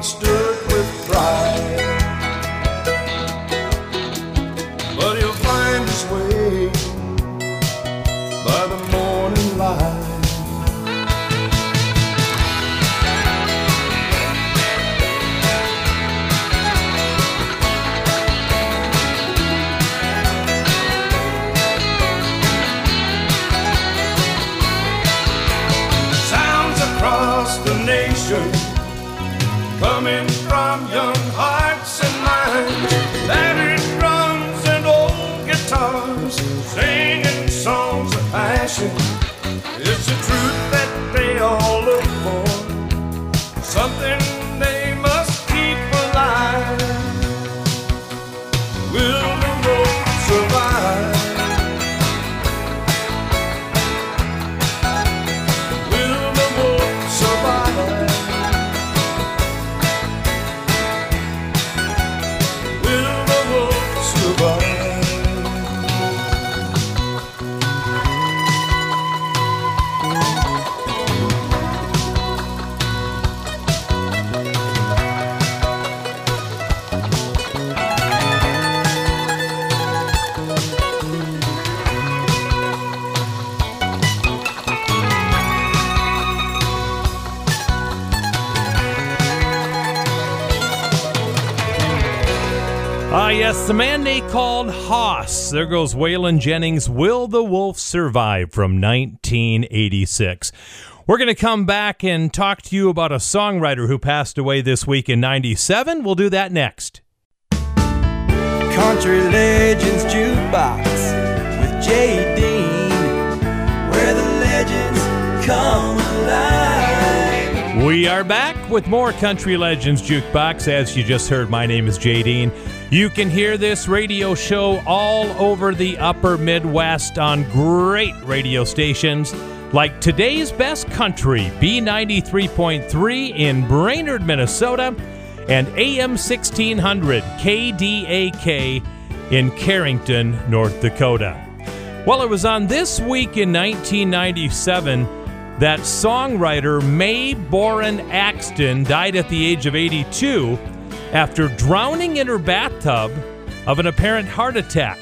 Stood with pride. It's the truth Yes, the man they called Hoss. There goes Waylon Jennings. Will the Wolf Survive from 1986. We're going to come back and talk to you about a songwriter who passed away this week in 97. We'll do that next. Country Legends Jukebox with Dean, where the legends come. We are back with more Country Legends Jukebox. As you just heard, my name is Jay Dean. You can hear this radio show all over the upper Midwest on great radio stations like today's best country, B93.3 in Brainerd, Minnesota, and AM 1600 KDAK in Carrington, North Dakota. Well, it was on this week in 1997 that songwriter Mae Boren Axton died at the age of 82 after drowning in her bathtub of an apparent heart attack.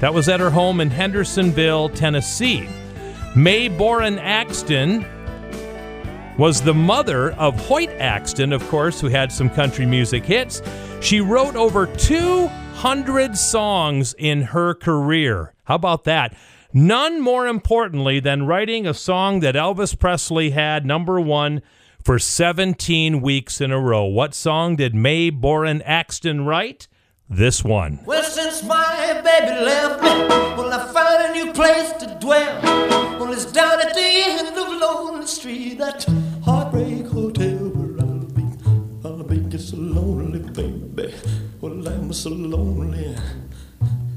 That was at her home in Hendersonville, Tennessee. Mae Boren Axton was the mother of Hoyt Axton, of course, who had some country music hits. She wrote over 200 songs in her career. How about that? None more importantly than writing a song that Elvis Presley had number one for 17 weeks in a row. What song did Mae Boren Axton write? This one. Well, since my baby left me, well, I found a new place to dwell. Well, it's down at the end of Lonely Street, that heartbreak hotel where I'll be. I'll be just so lonely, baby. Well, I'm so lonely.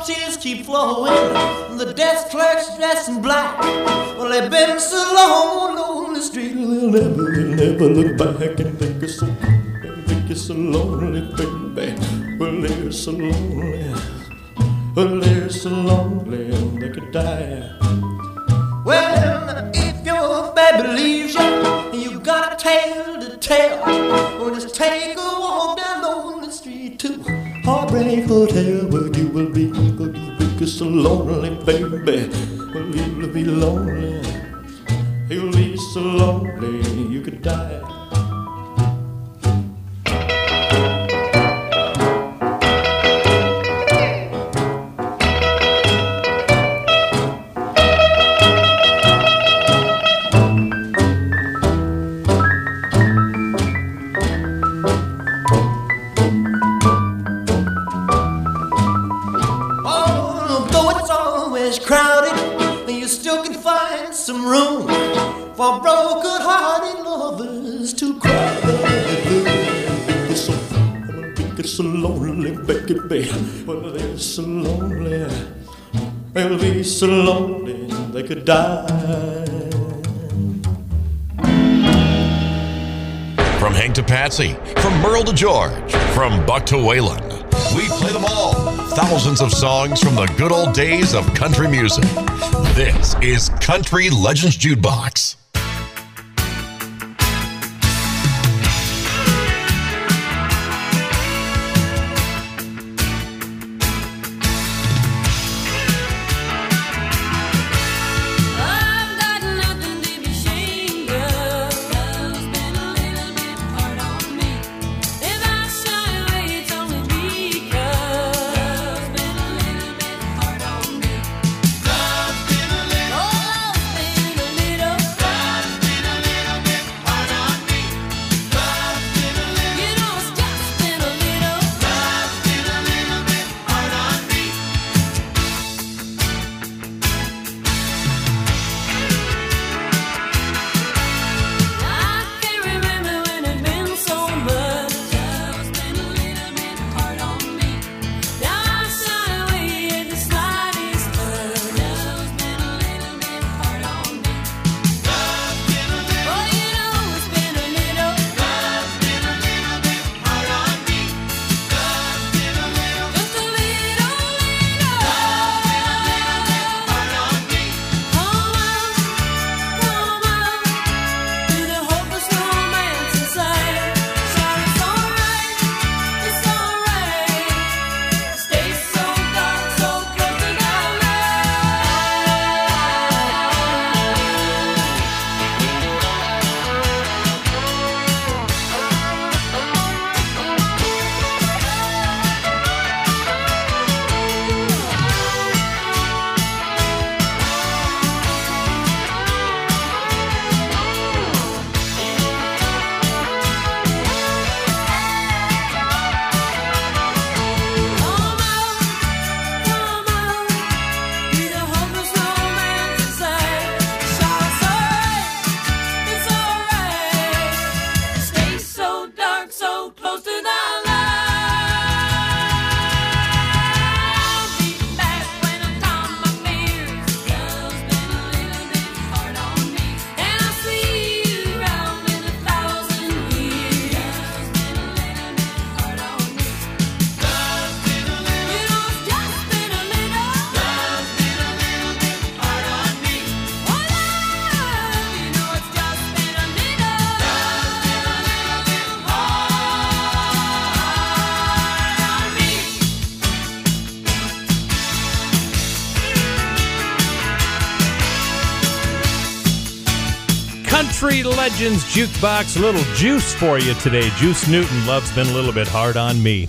tears keep flowing, the desk clerk's dressed in black. Well, they've been so long on the street, they'll never, they'll never look back and think it's so, think it's so lonely, baby. Well, they're so lonely, well, they're so lonely, they could die. Well, if your baby lonely, baby. Well, you'll be lonely, you'll be so lonely, you could die. So lonely they could die. From Hank to Patsy, from Merle to George, from Buck to Waylon, we play them all. Thousands of songs from the good old days of country music. This is Country Legends Jukebox. Legends Jukebox, a little juice for you today. Juice Newton, Love's Been a Little Bit Hard on Me.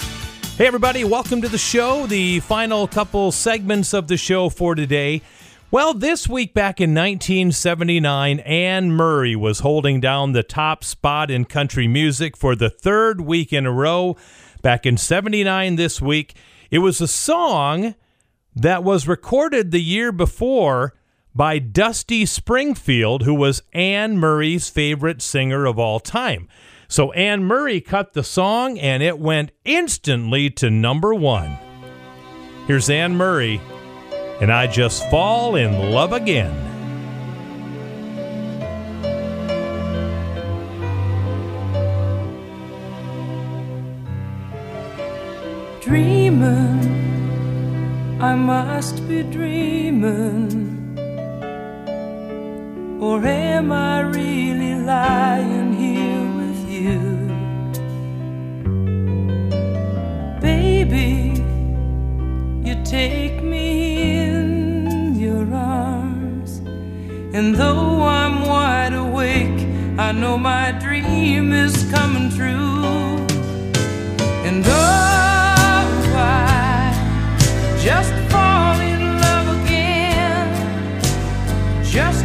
Hey, everybody, welcome to the show, the final couple segments of the show for today. Well, this week back in 1979, Anne Murray was holding down the top spot in country music for the third week in a row. Back in 79 this week, it was a song that was recorded the year before by Dusty Springfield, who was Anne Murray's favorite singer of all time. So Anne Murray cut the song and it went instantly to number one. Here's Anne Murray, and I just fall in love again. Dreaming, I must be dreaming. Or am I really lying here with you? Baby, you take me in your arms. And though I'm wide awake, I know my dream is coming true. And oh, I just fall in love again. Just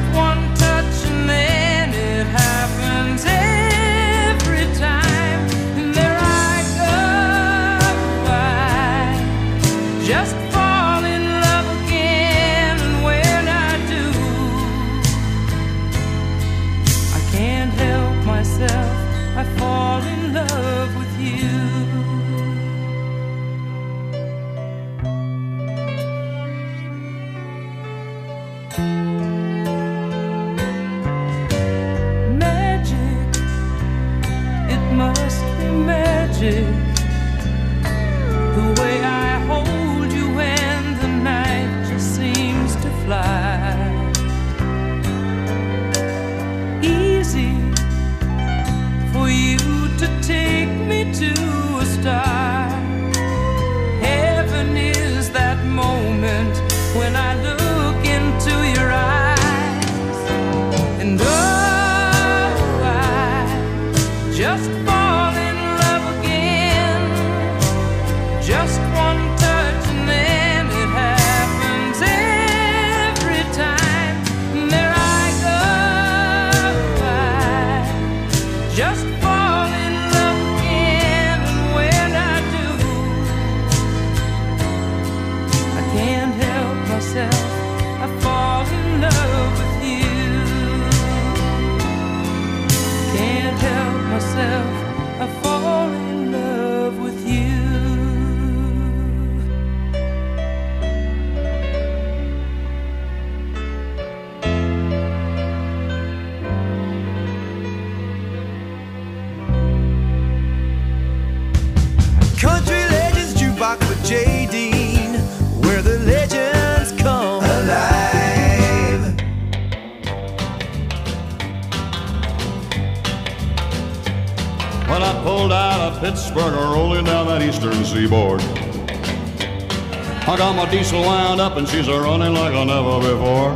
The way I Pittsburgh, rolling down that eastern seaboard. I got my diesel wound up and she's a running like I never before.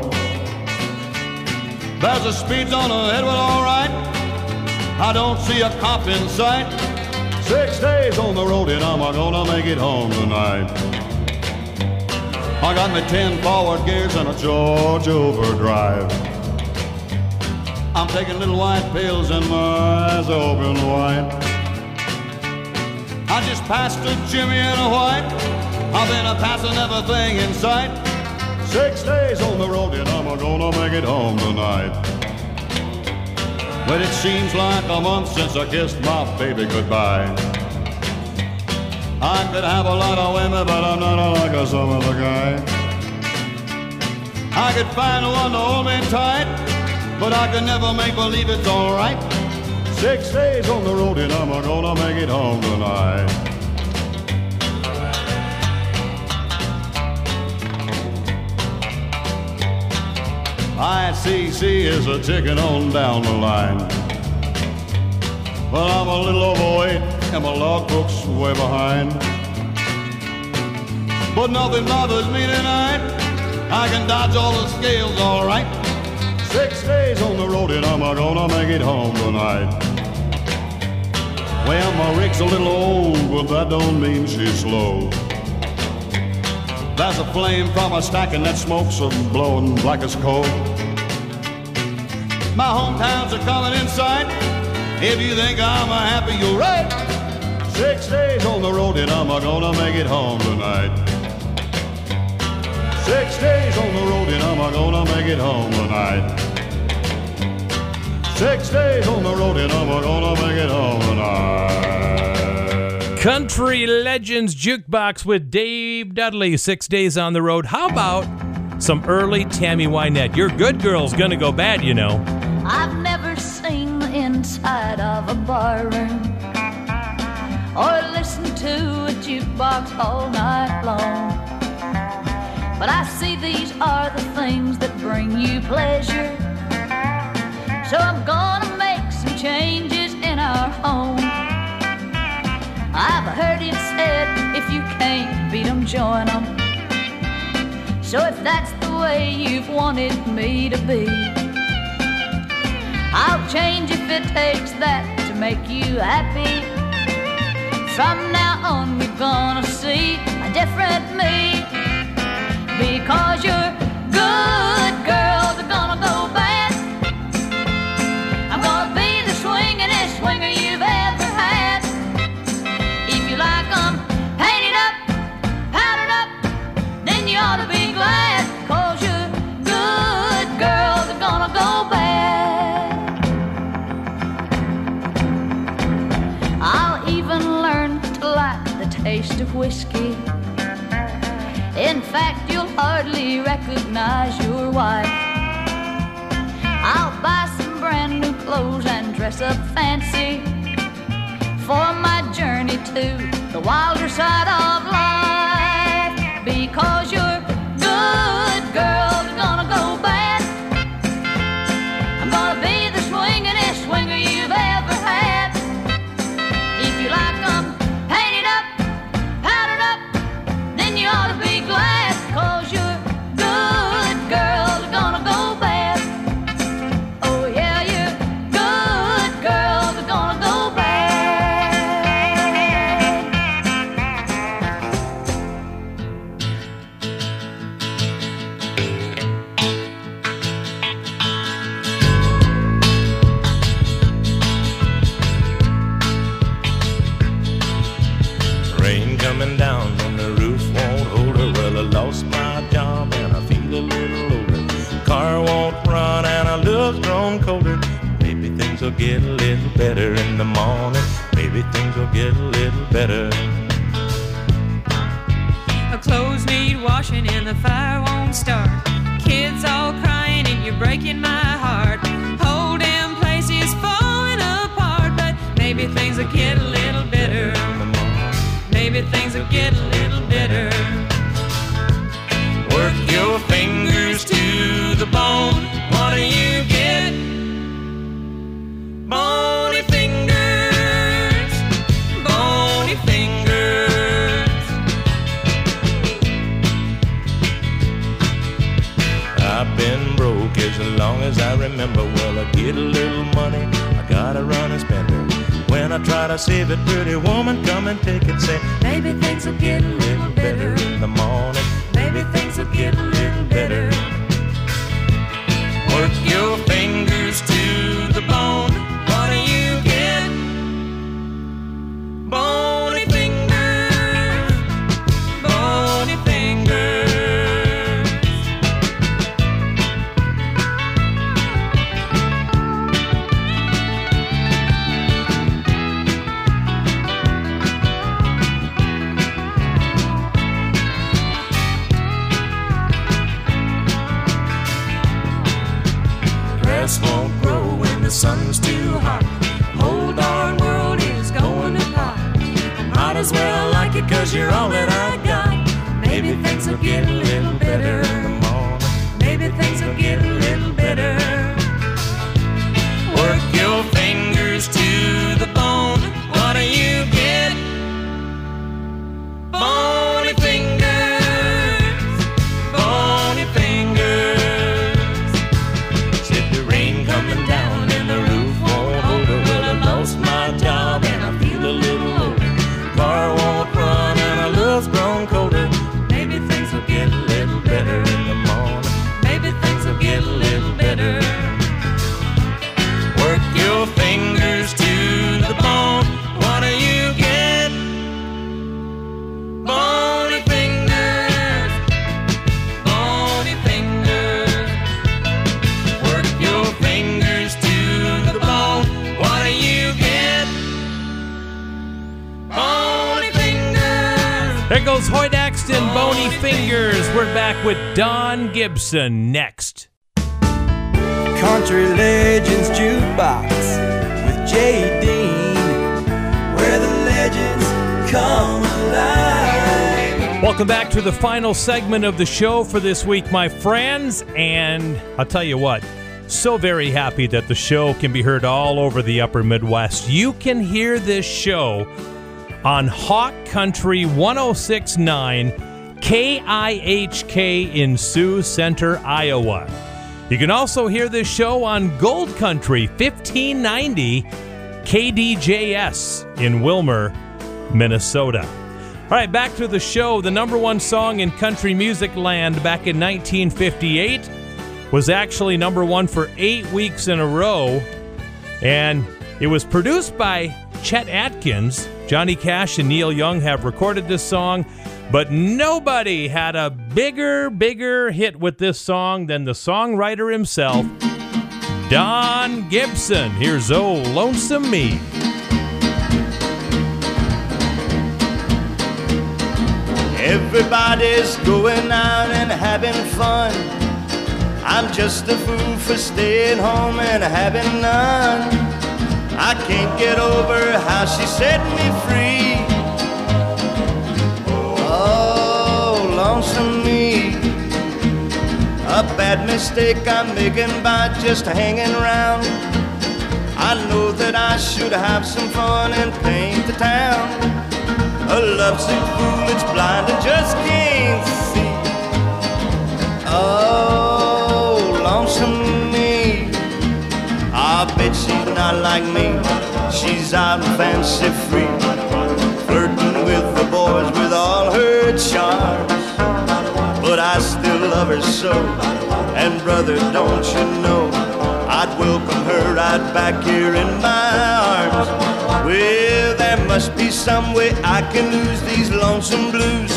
There's a speed on ahead, well, all right. I don't see a cop in sight. Six days on the road and I'm gonna make it home tonight. I got me ten forward gears and a Georgia overdrive. I'm taking little white pills and my eyes open wide. A Jimmy and a white. I've been a passing everything in sight. Six days on the road and I'm gonna make it home tonight. But it seems like a month since I kissed my baby goodbye. I could have a lot of women, but I'm not like a some other guy. I could find one to hold me tight, but I could never make believe it's alright. Six days on the road and I'm gonna make it home tonight. ICC is a ticking on down the line. Well, I'm a little overweight and my logbook's way behind. But nothing bothers me tonight. I can dodge all the scales all right. Six days on the road and I'm gonna make it home tonight. Well, my rig's a little old, but that don't mean she's slow. There's a flame from a stack and that smoke's a blowing black as coal. My hometowns are coming in sight. If you think I'm happy, you're right. Six days on the road and I'm gonna make it home tonight. Six days on the road and I'm gonna make it home tonight. Six days on the road and I'm gonna make it home tonight. Country Legends Jukebox with Dave Dudley, six days on the road. How about some early Tammy Wynette? Your good girl's gonna go bad, you know. I've never seen the inside of a barroom or listened to a jukebox all night long. But I see these are the things that bring you pleasure. So I'm gonna make some changes in our home. I've heard it said if you can't beat 'em, join 'em. So if that's the way you've wanted me to be, I'll change if it takes that to make you happy. From now on, you're gonna see a different me. Because you're good fact, you'll hardly recognize your wife. I'll buy some brand new clothes and dress up fancy for my journey to the wilder side of life. Because you're will get a little better in the morning. Maybe things will get a little better. Our clothes need washing and the fire won't start. Kids all crying and you're breaking my heart. Whole damn place is falling apart, but maybe things will get a little better. Maybe things will get a little better. Save it, pretty woman, come and take it. Say, Gibson next. Country Legends Jukebox with Jay Dean, where the legends come alive. Welcome back to the final segment of the show for this week, my friends. And I'll tell you what, so very happy that the show can be heard all over the upper Midwest. You can hear this show on Hawk Country 1069 KIHK in Sioux Center, Iowa. You can also hear this show on Gold Country 1590 KDJS in Wilmer, Minnesota. All right, back to the show. The number one song in country music land back in 1958 was actually number one for eight weeks in a row. And it was produced by Chet Atkins. Johnny Cash and Neil Young have recorded this song, but nobody had a bigger, bigger hit with this song than the songwriter himself, Don Gibson. Here's Old Lonesome Me. Everybody's going out and having fun. I'm just a fool for staying home and having none. I can't get over how she set me free. Lonesome me. A bad mistake I'm making by just hanging around. I know that I should have some fun and paint the town. A lovesick fool that's blind and just can't see. Oh, lonesome me. I bet she's not like me. She's out and fancy free, flirting with the boys with all her charms. But I still love her so. And brother, don't you know, I'd welcome her right back here in my arms. Well, there must be some way I can lose these lonesome blues.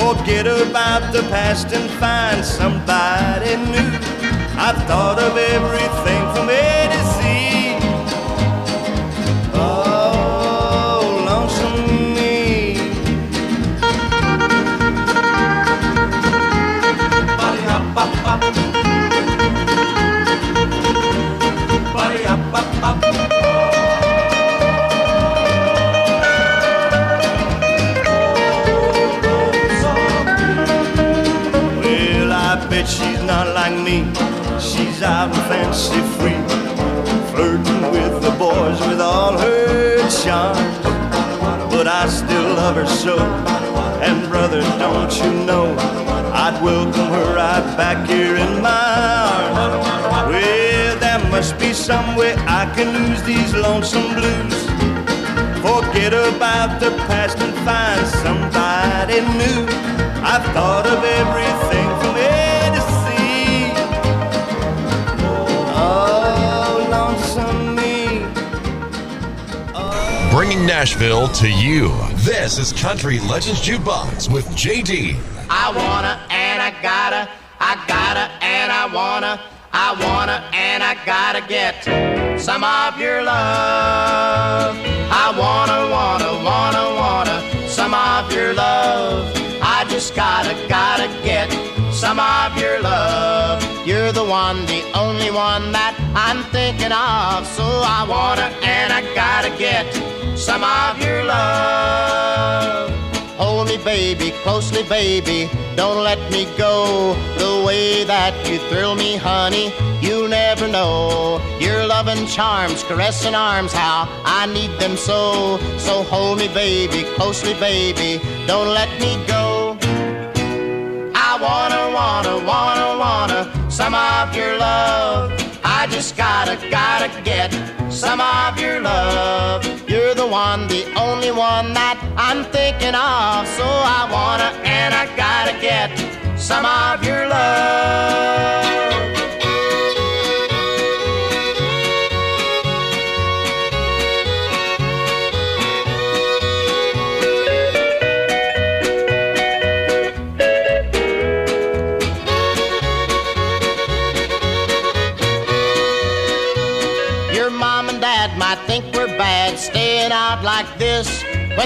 Forget about the past and find somebody new. I've thought of everything from A She's out and fancy free, flirting with the boys with all her charms. But I still love her so. And brother, don't you know, I'd welcome her right back here in my arms. Well, there must be some way I can lose these lonesome blues. Forget about the past and find somebody new. I've thought of everything Bringing Nashville to you. This is Country Legends Jukebox with JD. I wanna and I gotta, I gotta and I wanna, I wanna and I gotta get some of your love. I wanna, wanna, wanna, wanna some of your love. I just gotta, gotta get some of your love. You're the one, the only one that I'm thinking of. So I wanna and I gotta get some of your love. Hold me, baby, closely, baby. Don't let me go. The way that you thrill me, honey, you'll never know. Your loving charms, caressing arms, how I need them so. So hold me, baby, closely, baby. Don't let me go. I wanna, wanna, wanna, wanna some of your love. I just gotta, gotta get some of your love. The one, the only one that I'm thinking of. So I wanna and I gotta get some of your love.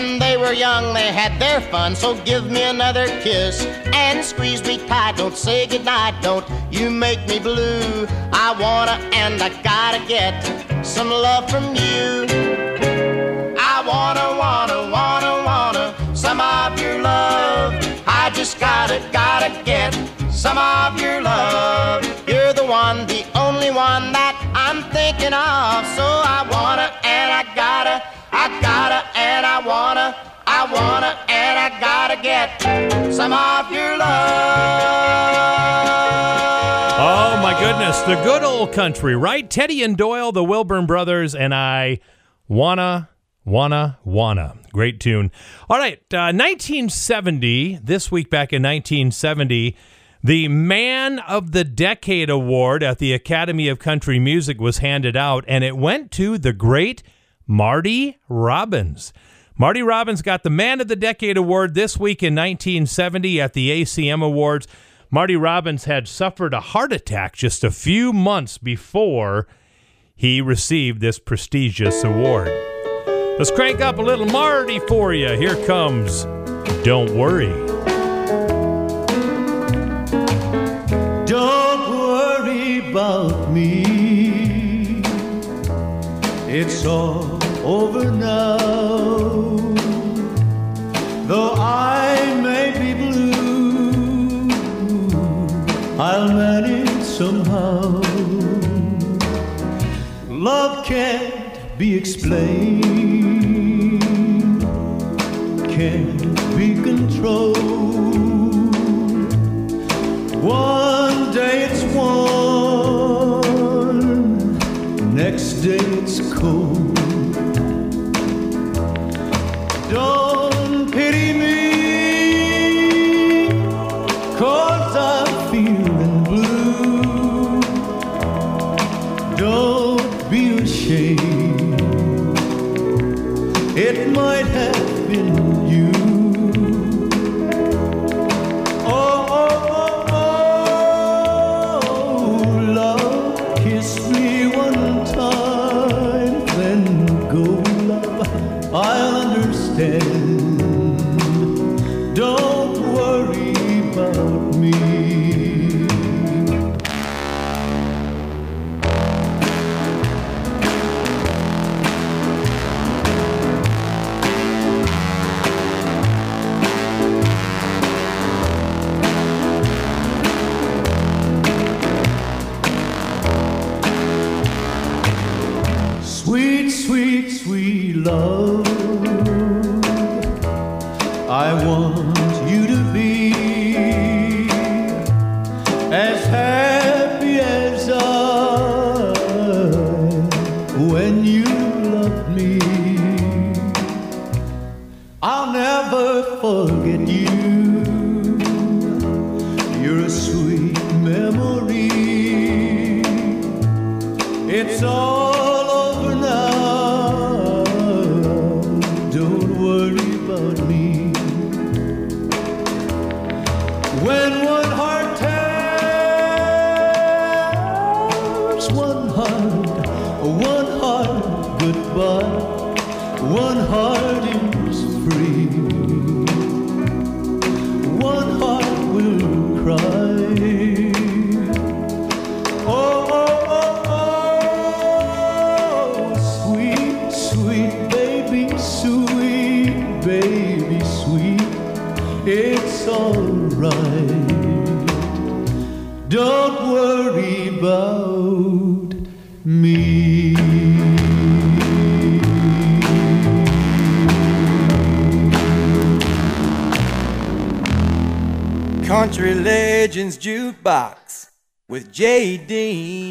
When they were young, they had their fun, so give me another kiss and squeeze me tight. Don't say goodnight, don't you make me blue. I wanna and I gotta get some love from you. I wanna, wanna, wanna, wanna some of your love. I just gotta, gotta get some of your love. Wanna and I gotta get some of your love. Oh my goodness, the good old country, right? Teddy and Doyle, the Wilburn brothers, and I wanna, wanna, wanna. Great tune. All right, uh, 1970, this week back in 1970, the Man of the Decade Award at the Academy of Country Music was handed out, and it went to the great Marty Robbins. Marty Robbins got the Man of the Decade award this week in 1970 at the ACM Awards. Marty Robbins had suffered a heart attack just a few months before he received this prestigious award. Let's crank up a little Marty for you. Here comes Don't Worry. Don't worry about me. It's all over now. Though I may be blue, I'll manage somehow. Love can't be explained, can't be controlled. One day it's one, next day usted. JD.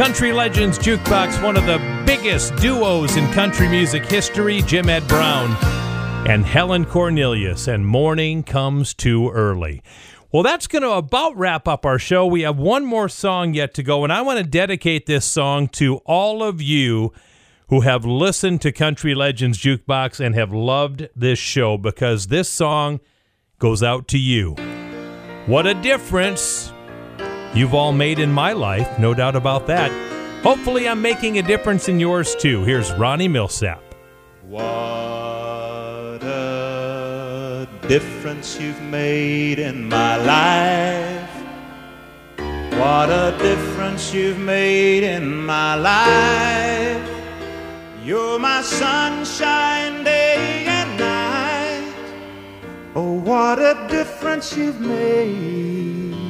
Country Legends Jukebox, one of the biggest duos in country music history, Jim Ed Brown and Helen Cornelius, and Morning Comes Too Early. Well, that's going to about wrap up our show. We have one more song yet to go, and I want to dedicate this song to all of you who have listened to Country Legends Jukebox and have loved this show because this song goes out to you. What a difference you've all made in my life, no doubt about that. Hopefully, I'm making a difference in yours too. Here's Ronnie Milsap. What a difference you've made in my life. What a difference you've made in my life. You're my sunshine day and night. Oh, what a difference you've made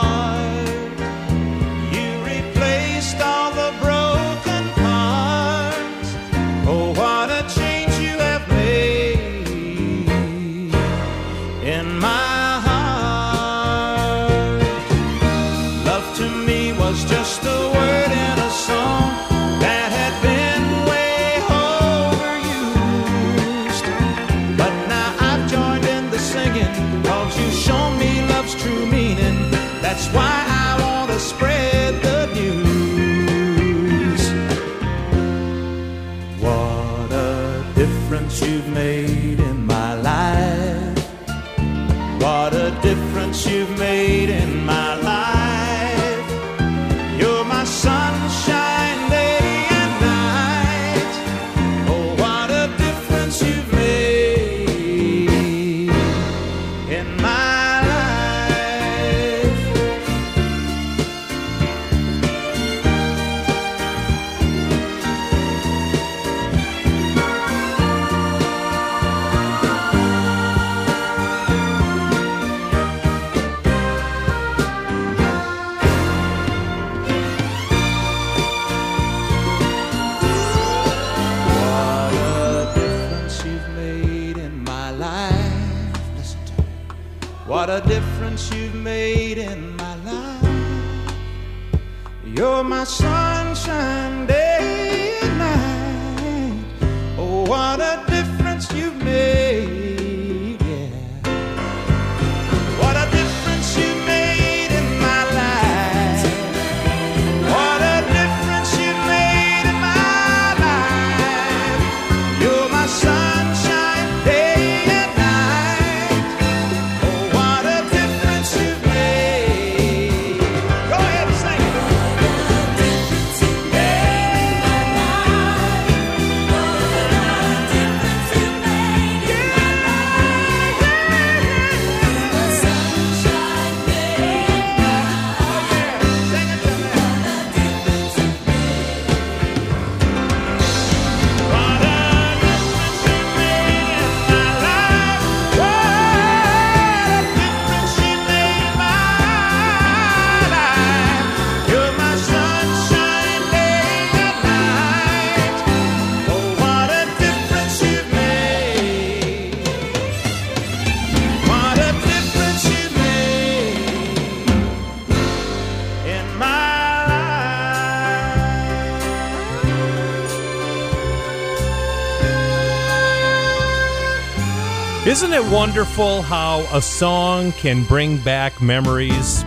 Isn't it wonderful how a song can bring back memories?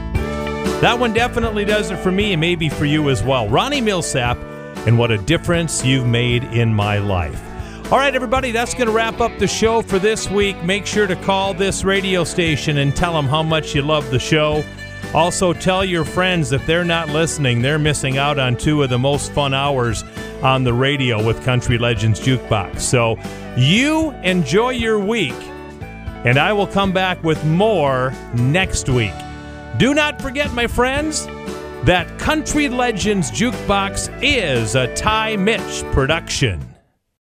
That one definitely does it for me and maybe for you as well. Ronnie Milsap, and what a difference you've made in my life. All right, everybody, that's going to wrap up the show for this week. Make sure to call this radio station and tell them how much you love the show. Also, tell your friends if they're not listening, they're missing out on two of the most fun hours on the radio with Country Legends Jukebox. So, you enjoy your week, and I will come back with more next week. Do not forget, my friends, that Country Legends Jukebox is a Ty Mitch production.